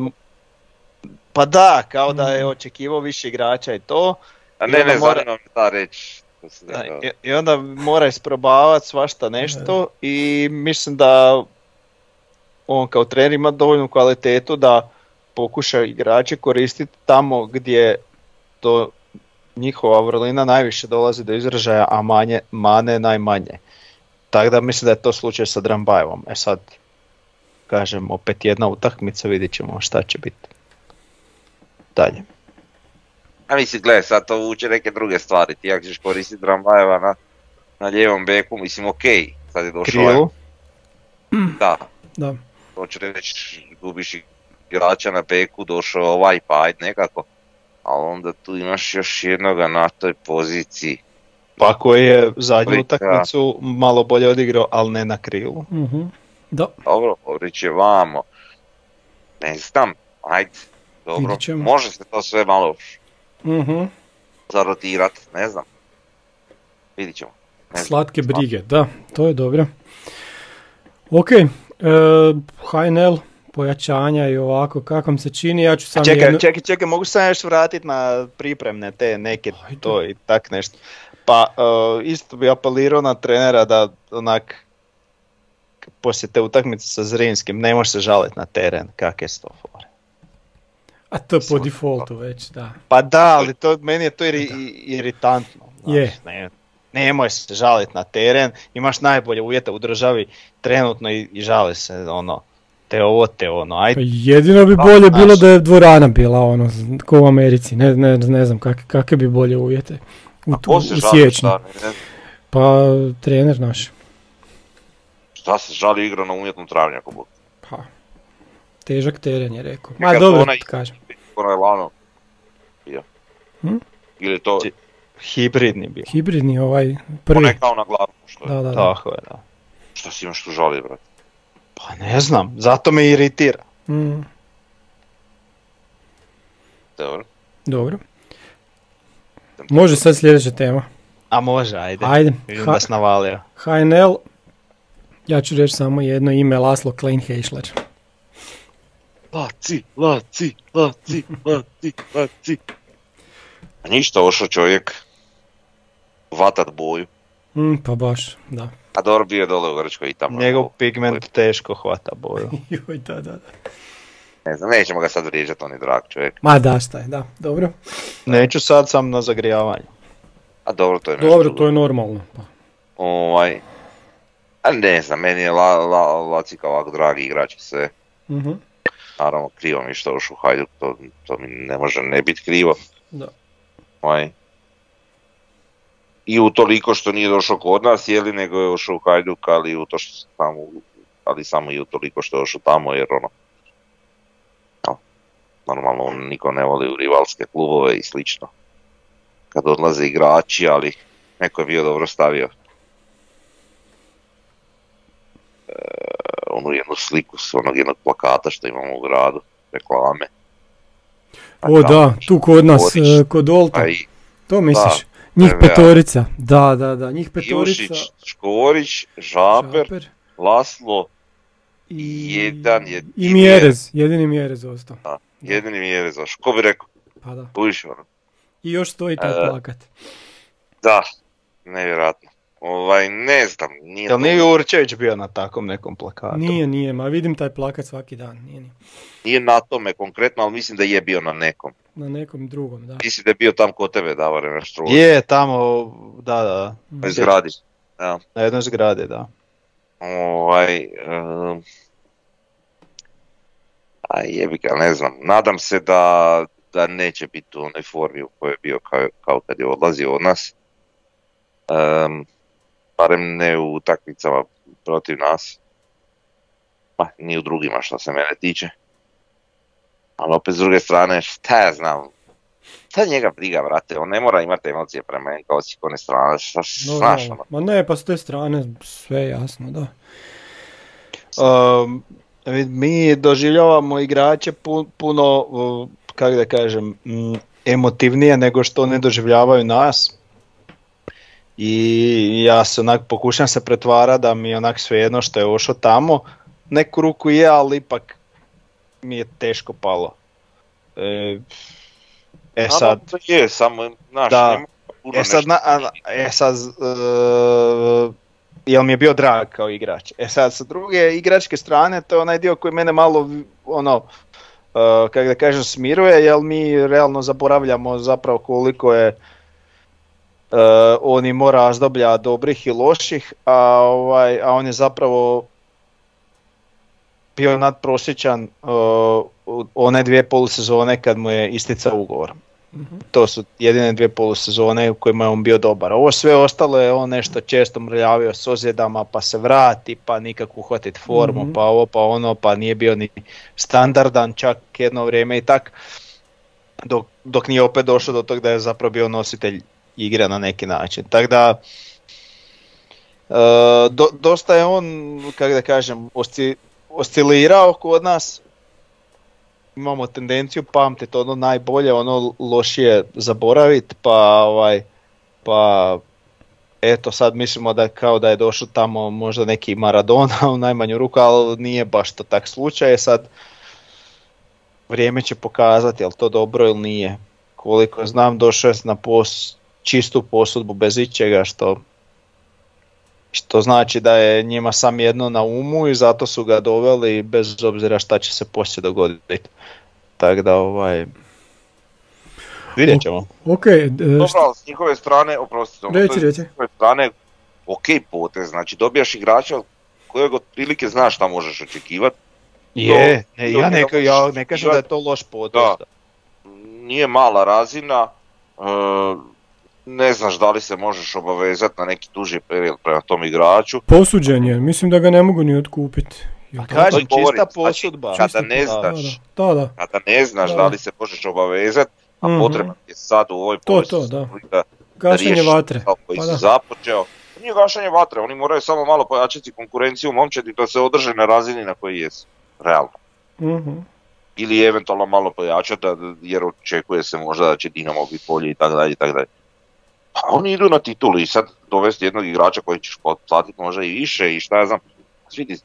pa da, kao da je očekivao više igrača i to, A ne, ne, mora- reč. To se Da, i, i onda mora isprobavati svašta nešto i mislim da on kao trener ima dovoljnu kvalitetu da pokuša igrače koristiti tamo gdje to njihova vrlina najviše dolazi do izražaja, a manje, mane najmanje. Tako da mislim da je to slučaj sa Drambajevom. E sad, kažem, opet jedna utakmica, vidjet ćemo šta će biti. Dalje. A mislim, gledaj, sad to vuče neke druge stvari. Ti ako ćeš koristiti Drambajeva na, na lijevom beku, mislim, okej, sad je došao ovaj, Krilu, da, Da. to će reći, gubiš igrača na beku, došao ovaj, pa ajde nekako. Ali onda tu imaš još jednoga na toj poziciji. pa koji je zadnju utakmicu malo bolje odigrao, ali ne na krilu. Mhm. Da. Dobro, Ovrić je vamo. Ne znam, ajde, dobro. Može se to sve malo Mhm. zarotirat, ne znam. Vidit ćemo. Ne znam. Slatke brige, da, to je dobro. Ok, e, HNL, pojačanja i ovako, kako vam se čini, ja ću sam Čekaj, jednu... čekaj, čekaj, mogu se još vratiti na pripremne te neke Ajde. to i tak nešto. Pa uh, isto bi apelirao na trenera da onak poslije te utakmice sa Zrinskim ne može se žaliti na teren, kakve su to fore. A to po defaultu već, da. Pa da, ali to, meni je to iri, iritantno. znaš, Je. Ne, nemoj se žaliti na teren, imaš najbolje uvjete u državi trenutno i, i žali se ono, te ovo, te ono, Pa ajde. jedino bi Da, bolje bilo da je dvorana bila ono, ko u Americi, ne, ne, ne znam kak, kakve bi bolje uvjete u, A tu, ko se u žali šta, ne Pa trener naš, šta se žali igra na umjetnom travnjaku? Pa težak teren je rekao. Ma dobro, onaj- kažem. Ono je lano. Bio. Hm? Ili to Či- Hibridni bio. Hibridni ovaj prvi. onaj kao na glavu što je. Da, da, da. Tako je, da. Šta si imaš tu žali, brate? Pa ne znam, zato me iritira. Mm, Dobro. dobro. Može sad sljedeća tema. A može, ajde. Ajde. Vidim Ha- da navalio. HNL, ja ću reći samo jedno ime, Laslo Klein-Heischler. Laci, laci, laci, laci, laci. A ništa, ošao čovjek vatat boju. Mm, pa baš, da. A dobro bio je dole u Grčkoj i tamo. Njegov pigment teško hvata boju. Joj, da, da, da. Ne znam, nećemo ga sad vrijeđati, on je drag čovjek. Ma da, šta je, da, dobro. Neću sad sam na zagrijavanju. A dobro, to je nešto Dobro, to je normalno. Pa. Ovaj, a ne znam, meni je la, la, Lacika ovako dragi igrač i sve. Mhm, Naravno, krivo mi što ušao u Hajduk, to, to mi ne može ne biti krivo. Da. Ovaj. I u toliko što nije došao kod nas, jeli, nego je ušao u Hajduk, ali u to što samo, ali samo i u toliko što je došao tamo, jer ono, no, normalno on niko ne voli u rivalske klubove i slično. Kad odlaze igrači, ali neko je bio dobro stavio e, onu jednu sliku s onog jednog plakata što imamo u gradu, reklame. O da, tu kod nas, Škorić, e, kod Olta, i to misliš? Njih PVA. petorica, da, da, da, njih petorica. Ivušić, Škorić, Žaper, Žaper Laslo, i, jedan je- i Mjerez, jedini Mjerez ostao. Da. jedini za Ko bi rekao, Pa da. budiš ono. I još stoji taj E, plakat. Da, nevjerojatno. Ovaj, ne znam, nije Jel nije Jurčević bio na takvom nekom plakatu? Nije, nije, ma vidim taj plakat svaki dan, nije ni. nije na tome konkretno, ali mislim da je bio na nekom. Na nekom drugom, da. Mislim da je bio tam kod tebe, Davore, na štrudu. Je, tamo, da, da, Na zgradi. Da. na jednoj zgradi, da. Ovaj, em, a jebi ga, ne znam. Nadam se da, da neće biti u onoj formi u kojoj je bio kao, kao kad je odlazio od nas. Em, barem ne u utakmicama protiv nas. Ma, ni u drugima što se mene tiče. Ali opet s druge strane, šta ja znam, šta njega briga, brate, on ne mora imati emocije prema meni kao si kone strane, šta, No, znaš, ono. Ma ne, pa s te strane sve je jasno, da. Um, mi doživljavamo igrače pu- puno, kako da kažem, emotivnije nego što oni doživljavaju nas. I ja se onak pokušam se pretvarati da mi je onak svejedno što je ošao tamo. Neku ruku je, ali ipak mi je teško palo. E, e sad, to je, samo, znaš, Da. puno E sad, na, a- e sad, uh, jel mi je bio drag kao igrač. E sad, sa druge igračke strane, to je onaj dio koji mene malo, ono, uh, kako da kažem, smiruje, jer mi realno zaboravljamo zapravo koliko je uh, on imao razdoblja dobrih i loših, a, ovaj, a on je zapravo bio nadprosječan uh, one dvije polusezone kad mu je isticao ugovor Mhm. to su jedine dvije polusezone u kojima je on bio dobar. Ovo sve ostalo je on nešto često mrljavio s ozljedama, pa se vrati, pa nikako uhvatit formu, Mhm. pa ovo, pa ono, pa nije bio ni standardan čak jedno vrijeme i tak. Dok, dok nije opet došao do tog da je zapravo bio nositelj igre na neki način. Tako da, e, do- dosta je on, kako da kažem, osci- oscilirao kod nas, imamo tendenciju pamtiti ono najbolje, ono lošije zaboraviti, pa ovaj, pa eto sad mislimo da kao da je došao tamo možda neki Maradona u najmanju ruku, ali nije baš to tak slučaj, E sad vrijeme će pokazati je to dobro ili nije. Koliko znam došao je na pos, čistu posudbu bez ičega što što znači da je njima sam jedno na umu i zato su ga doveli bez obzira šta će se poslije dogoditi. Tako da ovaj... Vidjet ćemo. Ok, e, Dobro, šta- s njihove strane, oprostite, ono, je reci. s njihove strane ok potez, znači dobijaš igrača kojeg otprilike znaš šta možeš očekivati, Je, ne, to ja, ne, ja možeš ne kažem da je to loš potez. Da. nije mala razina, e, ne znaš da li se možeš obavezati na neki duži period prema tom igraču. posuđen je, mislim da ga ne mogu ni otkupiti. A kažem, čista znači, posudba. kada Čista ne znaš, Da, da, da. kada ne znaš Da. da li se možeš obavezati, a Mhm. potrebno ti je sad u ovoj To, to, da. da, Gašenje vatre. koji Pa si započeo. Nije gašenje vatre, oni moraju samo malo pojačati konkurenciju momčadi da se održe na razini na kojoj jesu. Realno. Mhm. Ili eventualno malo pojačati da- jer očekuje se možda da će Dinamo biti bolji i tako dalje i tako dalje. Pa oni idu na titulu i sad dovesti jednog igrača koji ćeš platiti možda i više i šta ja znam. Svidi,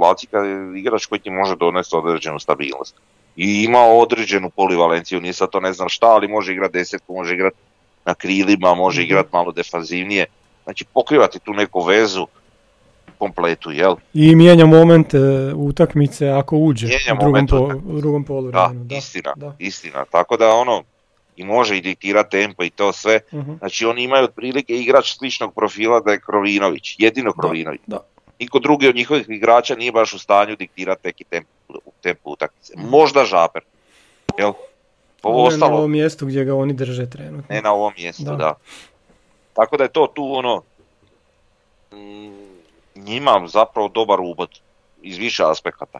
Lacika je igrač koji ti može donesti određenu stabilnost. I ima određenu polivalenciju, nije sad to ne znam šta, ali može igrati desetku, može igrati na krilima, može Mhm. igrati malo defanzivnije. Znači pokrivati tu neku vezu kompletu, jel? I mijenja moment e, utakmice ako uđe u drugom, po, u drugom Da, poluvremenu. Da, istina, da. istina. Tako da ono, i može i diktira tempo i to sve. Mhm. Znači oni imaju otprilike igrač sličnog profila da je Krovinović, jedino Da, Krovinović. da. Niko drugi od njihovih igrača nije baš u stanju diktirati neki tempo, tempo utakmice. Možda Žaper, jel? Ovo je na ostalo, ovom mjestu gdje ga oni drže trenutno. ne na ovom mjestu, Da. da. Tako da je to tu ono, mm, njima zapravo dobar ubod iz više aspekata.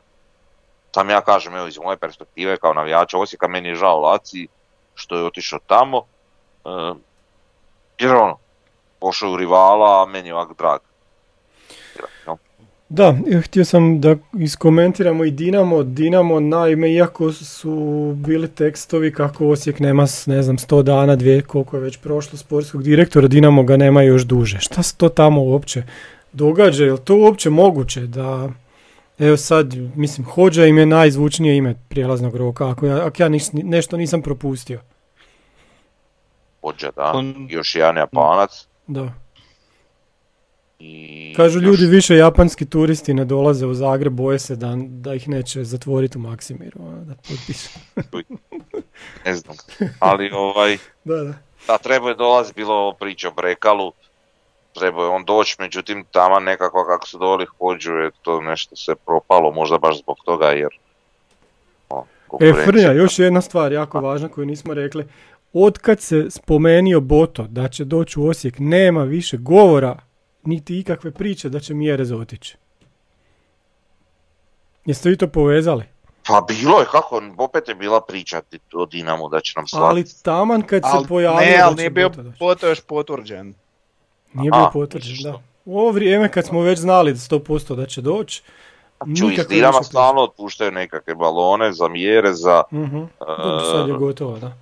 Sam ja kažem, evo iz moje perspektive kao navijača Osijeka, meni je žao Laci što je otišao tamo, e, jer ono, pošao u rivala, a meni je ovak drag. Da, e, htio sam da iskomentiramo i Dinamo. Dinamo, naime, iako su bili tekstovi kako Osijek nema, ne znam, 100 dana, dvije, koliko je već prošlo sportskog direktora, Dinamo ga nema još duže. Šta se to tamo uopće događa? Je li to uopće moguće da... Evo sad, mislim, Hođa im je najzvučnije ime prijelaznog roka, ako ja, ako ja nis- nešto nisam propustio. Hođa, da. On- Još jedan Japanac. Da. I Kažu još- ljudi, više japanski turisti ne dolaze u Zagreb, boje se da, da ih neće zatvoriti u Maksimiru, da potpišu. ne znam. Ali ovaj, Da, da. da treba je dolaziti, bilo ovo priča o Brekalu, trebao je on doći, međutim tamo nekako kako su doveli Hođu je to nešto se propalo, možda baš zbog toga jer o, E. Frnja, još jedna stvar jako važna koju nismo rekli. Otkad se spomenio Boto da će doći u Osijek, nema više govora, niti ikakve priče da će Mjerez otići. Jeste vi to povezali? Pa bilo je, kako, opet je bila priča ti- o Dinamu da će nam Ali slati. taman kad se pojavio ne, ali nije bio. Boto još potvrđen. Nije bio potvrđen, da. U ovo vrijeme kad smo već znali da 100% da će doći, Ču, iz Dinama stalno otpuštaju nekakve balone za mjere, za Mhm. Dobro, sad je e, gotovo, da.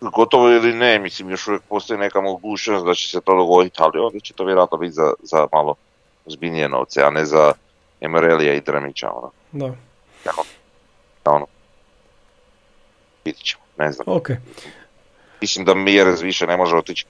gotovo ili ne, mislim još uvijek postoji neka mogućnost da će se to dogoditi, ali onda će to vjerojatno biti za, za malo ozbiljnije novce, a ne za Emerelija i Drmića, ono, Da, ono. Vidit ćemo, ne znam. ok. Mislim da Mjerez više ne može otići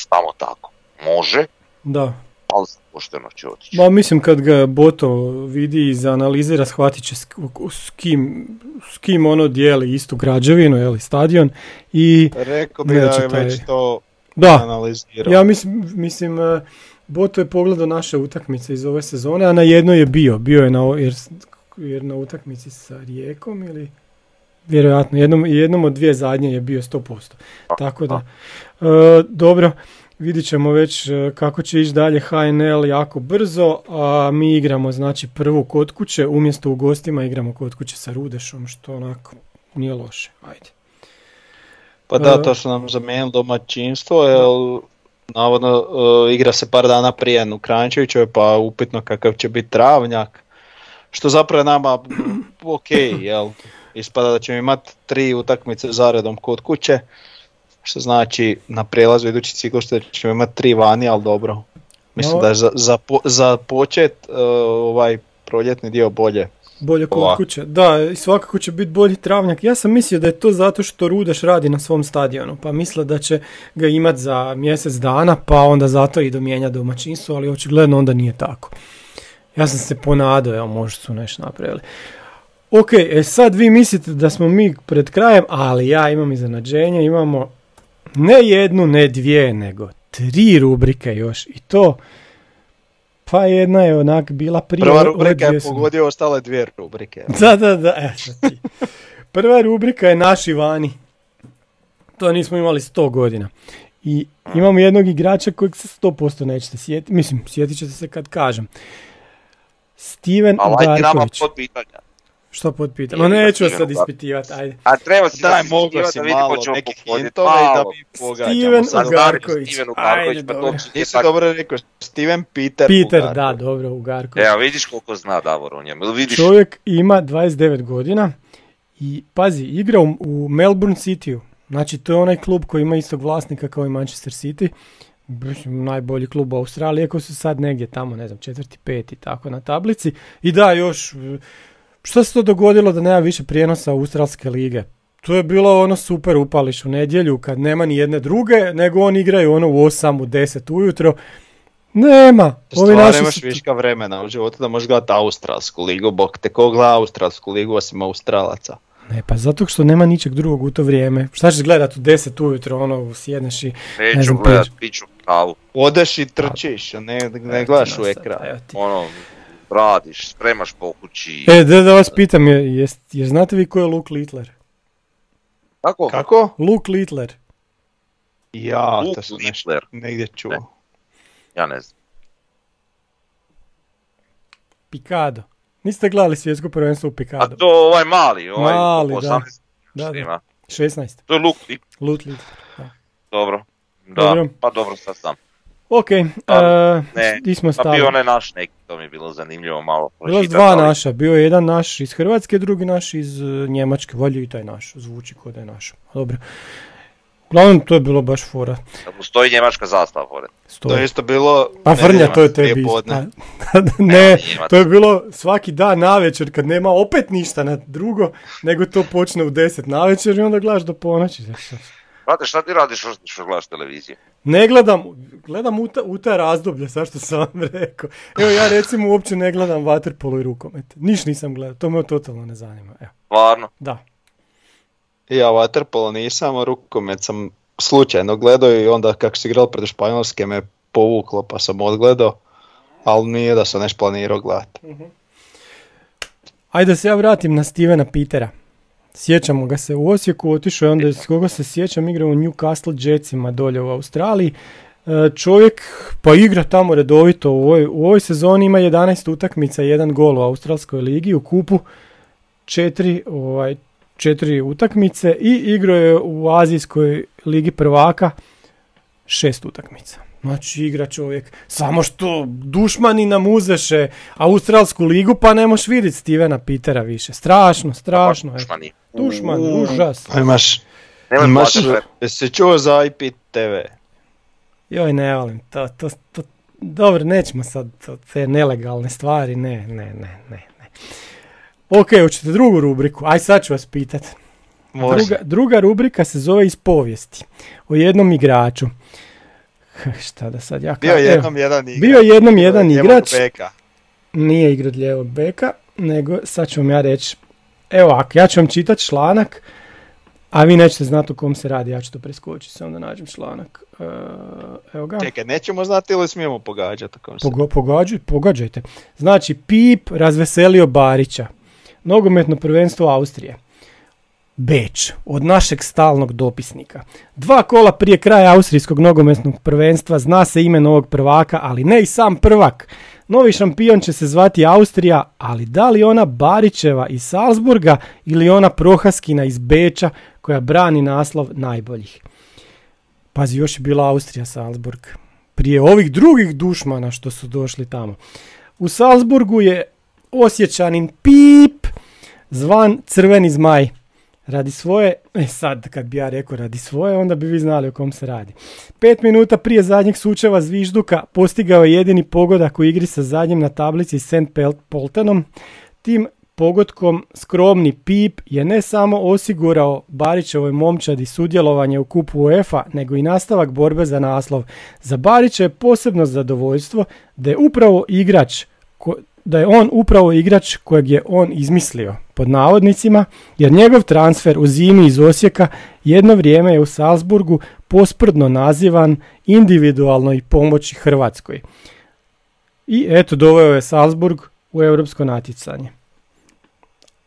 samo tako. Može, Da, ali pošteno će otići. Ma mislim kad ga Boto vidi i izanalizira shvatit će s, s kim, s kim ono dijeli istu građevinu, jeli, stadion i Rekao bi da je taj- već to da, analizirao. ja mislim, mislim e, Boto je pogledao naše utakmice iz ove sezone, a na jednoj je bio, bio je na, jer, jer na utakmici sa Rijekom ili vjerojatno jednom, jednom od dvije zadnje je bio 100%. Tako da, dobro, vidit ćemo već e, kako će ići dalje HNL jako brzo, a mi igramo znači prvu kod kuće, umjesto u gostima igramo kod kuće sa Rudešom, što onako nije loše, ajde. Pa da, E, to su nam zamijenili domaćinstvo, jer navodno e, igra se par dana prije u Krančevićoj, pa upitno kakav će biti travnjak. Što zapravo je nama ok, jel? Ispada da ćemo imati tri utakmice zaredom kod kuće, što znači na prijelazu idući ciklus što ćemo imati tri vani, ali dobro. Mislim No. da je za, za, po- za počet e, ovaj proljetni dio bolje. Bolje kod kuće. Da, i svakako će biti bolji travnjak. Ja sam mislio da je to zato što Rudeš radi na svom stadionu, pa misle da će ga imat za mjesec dana, pa onda zato i mijenja domaćinstvo, ali očigledno onda nije tako. Ja sam se ponadao, evo možda su nešto napravili. Ok, e sad vi mislite da smo mi pred krajem, ali ja imam iznenađenje, imamo ne jednu, ne dvije, nego tri rubrike još i to pa jedna je onak bila prije Prva rubrika je pogodio ostale dvije rubrike. da, da, da, e, ti. Prva rubrika je naši vani. To nismo imali 100 godina. I imamo jednog igrača kojeg se 100% nećete sjetiti. Mislim, sjetit ćete se kad kažem. Steven Ali Što potpitam? Nije Ma neću sad ispitivati, ajde. A treba si Daj, da mogu si da vidimo malo nekih hintova i da mi pogađamo. Steven sad. Ugarković. Steven Ajde, Ugarković, pa dobro. Nisi dobro rekao, Steven Peter. Peter, Ugarković. da, dobro, Ugarković. Evo vidiš koliko zna Davor o njemu. Jel vidiš? Čovjek ima 29 godina i pazi, igra u, u Melbourne Cityu. Znači to je onaj klub koji ima istog vlasnika kao i Manchester City. Najbolji klub u Australiji, iako su sad negdje tamo, ne znam, četvrti, peti, tako na tablici. I da, još, što se to dogodilo da nema više prijenosa Australske lige? To je bilo ono super upališ u nedjelju kad nema ni jedne druge, nego oni igraju ono u 8, u 10 ujutro. Nema. Ovi Stvarno naši imaš su- viška vremena u životu da možeš gledati Australsku ligu, bok te ko gleda Australsku ligu osim Australaca. Ne, pa zato što nema ničeg drugog u to vrijeme. Šta ćeš gledat u 10 ujutro, ono, sjedneš i... Ne Neću znam, gledat, piću kavu. Odeš i trčiš, a ne, ne gledaš u ekran. Ono, radiš, spremaš po kući. E, da, da vas pitam, je, jest, jer znate vi ko je Luke Littler? Kako? Kako? Luke Littler. Ja, Luke to sam nešto Littler. negdje čuo. Ne. Ja ne znam. Picado. Niste gledali svjetsko prvenstvo u A Picado? to ovaj mali, ovaj Mali, oko da. 18 Da, da. ima. 16. To je Luke Littler. Luke Littler. Dobro. Da, Dobro. pa dobro sad sam. Ok, uh, ne, di smo Pa stali? bio onaj naš neki, to mi je bilo zanimljivo malo. Bilo dva ali naša, bio je jedan naš iz Hrvatske, drugi naš iz uh, Njemačke, valjda i taj naš, zvuči kao da je naš. Dobro. Uglavnom, to je bilo baš fora. Da mu stoji njemačka zastava pored. To je isto bilo... Pa nedjeljom, to je tebi. Pa, ne, Njemac. to je bilo svaki dan navečer kad nema opet ništa na drugo, nego to počne u 10 navečer i onda gledaš do ponoći. Brate, šta ti radiš što, što gledaš televiziju? Ne gledam, gledam u ta, u ta razdoblje, sa što sam vam rekao. Evo ja recimo uopće ne gledam vaterpolo i rukomet. Niš nisam gledao, to me totalno ne zanima. Evo, Stvarno? da. Ja vaterpolo nisam, a rukomet sam slučajno gledao i onda kako se igralo pred Španjolske me povuklo pa sam odgledao, ali nije da sam nešto planirao gledati. Ajde da se ja vratim na Stevena Petera. Sjećamo ga se u Osijeku, otišao je onda, s koga se sjećam, igrao u Newcastle Jetsima dolje u Australiji. E, čovjek pa igra tamo redovito, u ovoj, u ovoj sezoni ima 11 utakmica, jedan gol u Australskoj ligi, u kupu četiri, ovaj, četiri utakmice i igrao je u Azijskoj ligi prvaka šest utakmica. Znači igra čovjek, samo što dušmani nam uzeše Australsku ligu pa ne moš vidjeti Stevena Petera više. Strašno, strašno. je. Uuu. užas. A Imaš, imaš, jesi čuo za IP TV? Joj, ne volim to, to, to, dobro, nećemo sad to, te nelegalne stvari, ne, ne, ne, ne, ne. Ok, hoćete drugu rubriku, aj sad ću vas pitat. Može. Druga, druga rubrika se zove iz povijesti, o jednom igraču. Šta da sad ja Bio jednom jedan igrač. Bio je jednom jedan igrač. beka. nije igrao od lijevog beka, nego sad ću vam ja reći, evo ovako, ja ću vam čitati članak, a vi nećete znati o kom se radi, ja ću to preskočiti, samo da nađem članak. E, evo ga. Čekaj, nećemo znati ili smijemo pogađati se Pogo, pogađaj- pogađajte. Znači, Pip razveselio Barića. Nogometno prvenstvo Austrije. Beč, od našeg stalnog dopisnika. Dva kola prije kraja austrijskog nogometnog prvenstva zna se ime novog prvaka, ali ne i sam prvak. Novi šampion će se zvati Austrija, ali da li ona Barićeva iz Salzburga ili ona Prohaskina iz Beča koja brani naslov najboljih. Pazi, još je bila Austrija Salzburg. Prije ovih drugih dušmana što su došli tamo. U Salzburgu je osjećanin Pip zvan Crveni zmaj. Radi svoje, e sad kad bi ja rekao radi svoje, onda bi vi znali o kom se radi. Pet minuta prije zadnjeg sučeva Zvižduka postigao je jedini pogodak u igri sa zadnjim na tablici St. Poltenom. Tim pogodkom skromni Pip je ne samo osigurao Barićevoj momčadi sudjelovanje u kupu UEFA, nego i nastavak borbe za naslov. Za Barića je posebno zadovoljstvo da je upravo igrač da je on upravo igrač kojeg je on izmislio, pod navodnicima, jer njegov transfer u zimi iz Osijeka jedno vrijeme je u Salzburgu posprdno nazivan individualnoj pomoći Hrvatskoj. I eto, doveo je Salzburg u europsko natjecanje.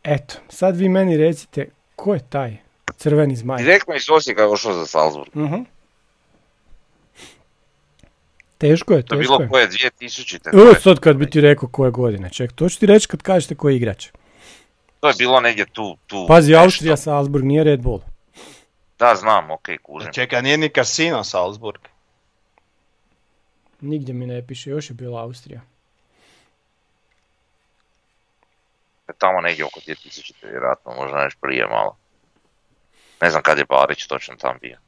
Eto, sad vi meni recite ko je taj crveni zmaj? Direktno iz Osijeka je ošao za Salzburg. Mhm. Teško je, To je teško bilo je. koje 2000. Evo sad kad bi ti rekao koje godine, ček, to ću ti reći kad kažete koji igrač. To je bilo negdje tu. tu Pazi, nešto. Austrija, Salzburg, nije Red Bull. Da, znam, ok, kužim. Čekaj, nije ni Casino Salzburg. Nigdje mi ne piše, još je bila Austrija. Tamo negdje oko 2000. vjerojatno, možda nešto prije malo. Ne znam kad je Barić točno tam bio.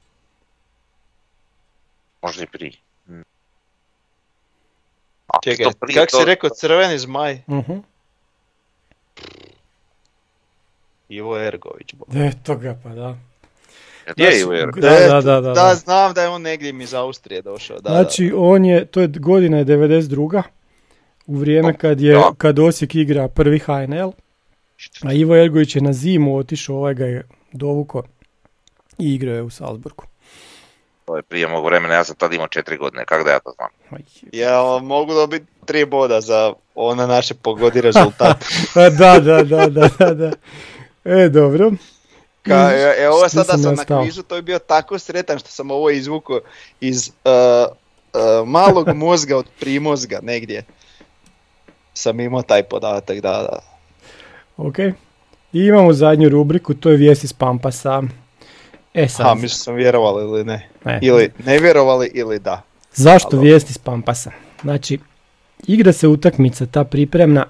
Možda i prije. Hm. Je Čekaj, kako si rekao crveni zmaj? Mhm. Ivo Ergović. bo. Eto ga, pa da. Gdje je Iver? Da, da, da, da, da. znam da je on negdje im iz Austrije došao. Da, Znači, on je, to je godina je 92. U vrijeme O, kad je, da. kad Osijek igra prvi HNL, a Ivo Ergović je na zimu otišao, ovaj ga je dovuko i igrao je u Salzburgu. To je prije mog vremena, ja sam tad imao četiri godine, kako da ja to znam? Ja mogu dobiti tri boda za ona naše pogodi rezultat. Pa da, da, da, da, da, da. E, dobro. Ka, e, e, ovo Gdje sada sam ja na kvizu, to je bio tako sretan što sam ovo izvukao iz uh, uh, malog mozga od primozga negdje. Sam imao taj podatak, da, da. Ok. I imamo zadnju rubriku, to je vijest iz Pampasa. E sad, Aha, mislim sam vjerovali ili ne. ne. Ili ne vjerovali ili da. Zašto vijesti s Pampasa? Znači, igra se utakmica, ta pripremna.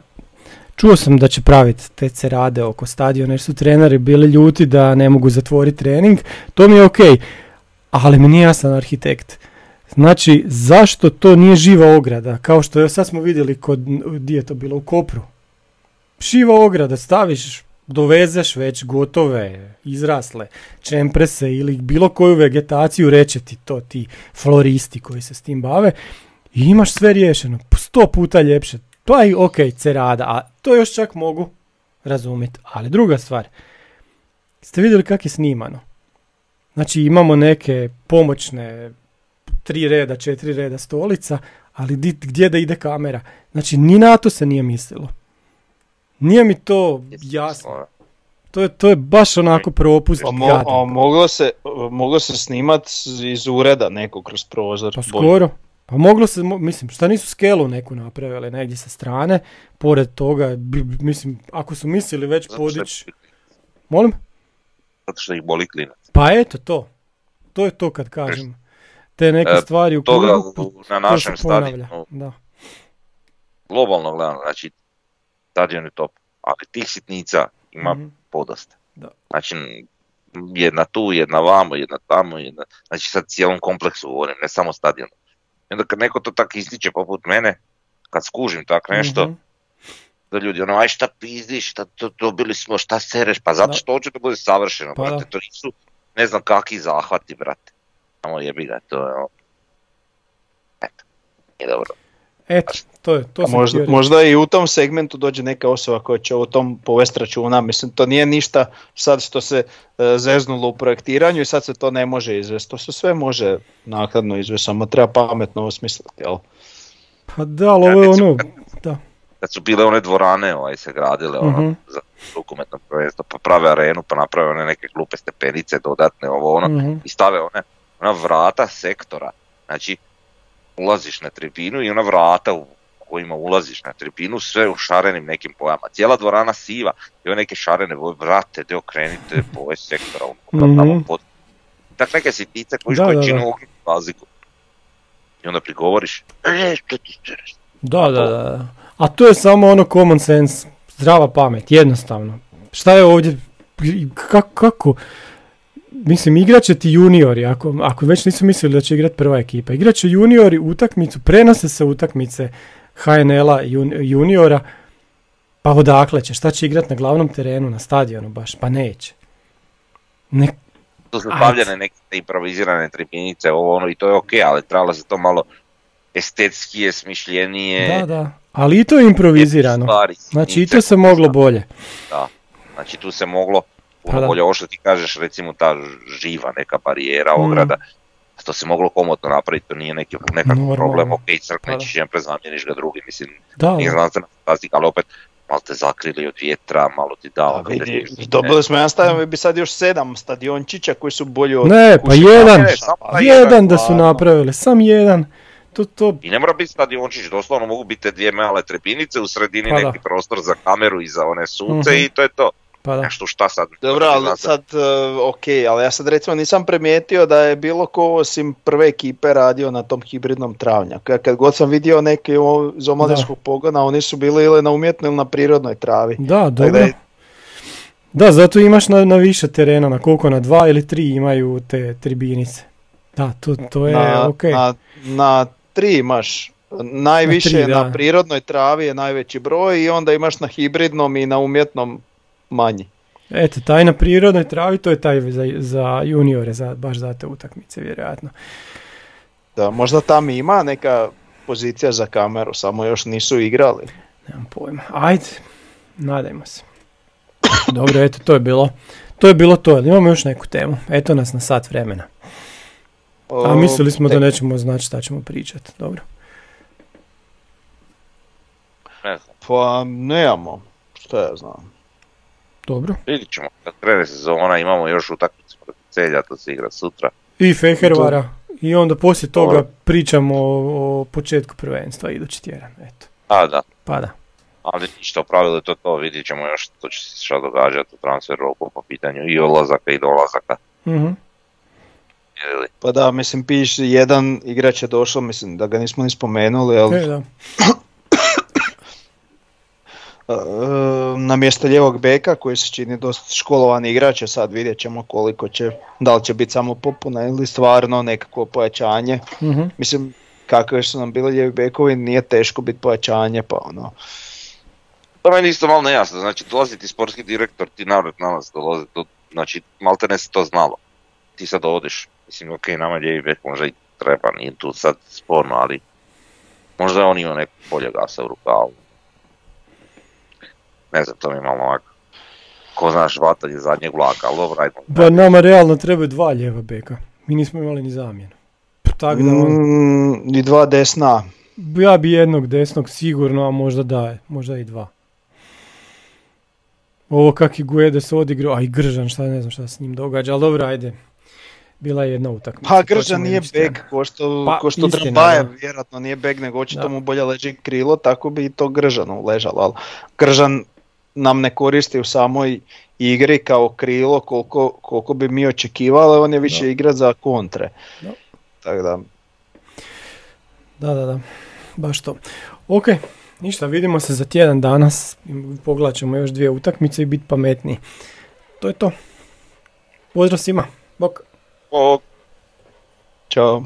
Čuo sam da će praviti te cerade oko stadiona jer su treneri bili ljuti da ne mogu zatvoriti trening. To mi je ok, ali mi nije jasan arhitekt. Znači, zašto to nije živa ograda? Kao što je, sad smo vidjeli kod, gdje je to bilo, u Kopru. Živa ograda, staviš, dovezeš već gotove, izrasle čemprese ili bilo koju vegetaciju, reće ti to ti floristi koji se s tim bave i imaš sve riješeno, sto puta ljepše. Pa i ok, cerada, a to još čak mogu razumjeti. Ali druga stvar, ste vidjeli kako je snimano? Znači imamo neke pomoćne tri reda, četiri reda stolica, ali di- gdje da ide kamera? Znači ni na to se nije mislilo. Nije mi to jasno. To je, to je baš onako propust. A, mo- a moglo se, moglo se snimat iz ureda neko kroz prozor. Pa bolje. Pa moglo se, mislim, šta nisu skelu neku napravili negdje sa strane, pored toga, mislim, ako su mislili već podići, molim? zato što ih boli klinac. Pa eto to, to je to kad kažem. Te neke E, stvari u klubu, na našem stadionu. Da. Globalno gledano, znači, stadion je top, ali tih sitnica ima Mhm. podosta. Da. Znači, jedna tu, jedna vamo, jedna tamo, jedna, znači sad cijelom kompleksu govorim, ne samo stadionu. I onda kad neko to tak ističe poput mene, kad skužim tak nešto, Mhm. da ljudi ono, aj šta pizdiš, šta to, dobili smo, šta sereš, pa zato što hoće da bude savršeno, Pa brate, da. to nisu ne znam kakvi zahvati, brate. Samo jebi ga, to je ono, eto, nije dobro. Eto, to je, to sam možda, možda i u tom segmentu dođe neka osoba koja će o tom povesti računa. Mislim, to nije ništa sad što se e, zeznulo u projektiranju i sad se to ne može izvesti. To se sve može naknadno izvesti, samo treba pametno osmisliti, jel? Pa da, ali ovo je ono, da. Kad su bile one dvorane ovaj, se gradile ono, Mhm. za rukometno prvenstvo, pa prave arenu, pa naprave one neke glupe stepenice dodatne, ovo ono, Mhm. i stave one, ona vrata sektora, znači ulaziš na tribinu i ona vrata u kojima ulaziš na tribinu, sve u šarenim nekim bojama. Cijela dvorana siva i ove neke šarene boje, vrate, de okrenite boje sektora, unutra, Mhm. tamo pod... Tak neke sitnice koji, Da, ogromnu razliku. I onda prigovoriš, e, što ti sereš? Da, da, da. A to je samo ono common sense, zdrava pamet, jednostavno. Šta je ovdje, kako, kako? Mislim, igrat će ti juniori, ako, ako već nisu mislili da će igrat prva ekipa. Igrat će juniori utakmicu, prenose se utakmice HNL-a jun- juniora, pa odakle će, šta će igrat na glavnom terenu, na stadionu baš, pa neće. Ne, Tu su stavljene neke improvizirane tribinice, ovo ono, i to je ok, ali trebalo se to malo estetskije, smišljenije. da, da, ali i to je improvizirano. stvari, Znači i to se moglo bolje. Da, znači tu se moglo puno Pa bolje, ovo što ti kažeš, recimo ta živa neka barijera, Mm. To se moglo komotno napraviti, to nije neki nekakav problem, ok, Pa da. crknećeš jedan prezamjeniš ga drugi, mislim, Da, nije da. znanstvena fantastika, ali opet malo te zakrili od vjetra, malo ti dao. A vidi, dobili smo jedan stadion, bi sad još sedam stadiončića koji su bolji od Ne, pa jedan, Ne, samo taj jedan da su napravili, sam jedan. To, to, I ne mora biti stadiončić, doslovno mogu biti te dvije male trepinice, u sredini Pa da. neki prostor za kameru i za one suce Mhm. i to je to. Pa da. Nešto šta sad? Dobro, ali sad, uh, ok, ali ja sad recimo nisam primijetio da je bilo ko osim prve ekipe radio na tom hibridnom travnjaku. Ja kad god sam vidio neke iz omladinskog pogona, oni su bili ili na umjetnoj ili na prirodnoj travi. Da, dobro. da je- Da, zato imaš na, na više terena, na koliko, na dva ili tri imaju te tribinice. Da, to, to je na, ok. na, na tri imaš najviše Na tri, na, prirodnoj travi je najveći broj i onda imaš na hibridnom i na umjetnom manji. Eto, taj na prirodnoj travi, to je taj za, za juniore, za, baš za te utakmice, vjerojatno. Da, možda tam ima neka pozicija za kameru, samo još nisu igrali. Nemam pojma. Ajde, nadajmo se. Dobro, eto, to je bilo. To je bilo to, ali imamo još neku temu. Eto nas na sat vremena. A mislili smo da ne- nećemo znati šta ćemo pričati. Dobro. Pa nemamo, šta ja znam. Dobro. vidit ćemo. Kad krene sezona imamo još utakmicu protiv Celja, to se igra sutra. I Fehervara. I onda poslije toga Dobro. pričamo o, o početku prvenstva idući tjedan. Eto. A da, Pa da. ali ništa u pravilu je to to, vidit ćemo još što će se šta događati u transfer roku po pitanju i odlazaka i dolazaka. Mhm. Ili? Pa da, mislim, piš, jedan igrač je došao, mislim da ga nismo ni spomenuli, ali E, da. e, na mjesto ljevog beka koji se čini dosta školovani igrač, a sad vidjet ćemo koliko će, da li će biti samo popuna ili stvarno nekakvo pojačanje. Mhm. Mislim, kakve su nam bili lijevi bekovi, nije teško biti pojačanje, pa ono, To meni isto malo nejasno, znači dolazi ti sportski direktor, ti narod na nas dolazi, to, znači malte ne se to znalo. Ti sad dovodiš, mislim ok, nama lijevi bek možda i treba, nije tu sad sporno, ali možda je on imao nekog bolje gasa u rukavu. Ne znam, to mi je malo ovako. Ko znaš, vatanje zadnjeg vlaka, ali dobro, ajmo. Pa nama realno trebaju dva lijeva beka. Mi nismo imali ni zamjenu. Tako da on, mm, i dva desna. ja bi jednog desnog sigurno, a možda da, možda i dva. Ovo kak je Guedes odigrao, a i Gržan, šta ne znam šta se s njim događa, ali dobro, ajde. Bila je jedna utakmica. Pa Gržan nije tamo. ko što, Pa, ko što istina, Drbajev da. vjerojatno nije bek, nego očito mu bolje leži krilo, tako bi i to Gržanu ležalo. Ali Gržan nam ne koristi u samoj igri kao krilo koliko, koliko bi mi očekivali, on je više Da. igra za kontre. Da. Tako da, Da, da, da. Baš to. Ok, ništa, vidimo se za tjedan danas. Pogledat ćemo još dvije utakmice i biti pametniji. To je to. Pozdrav svima. Bok. O, čao.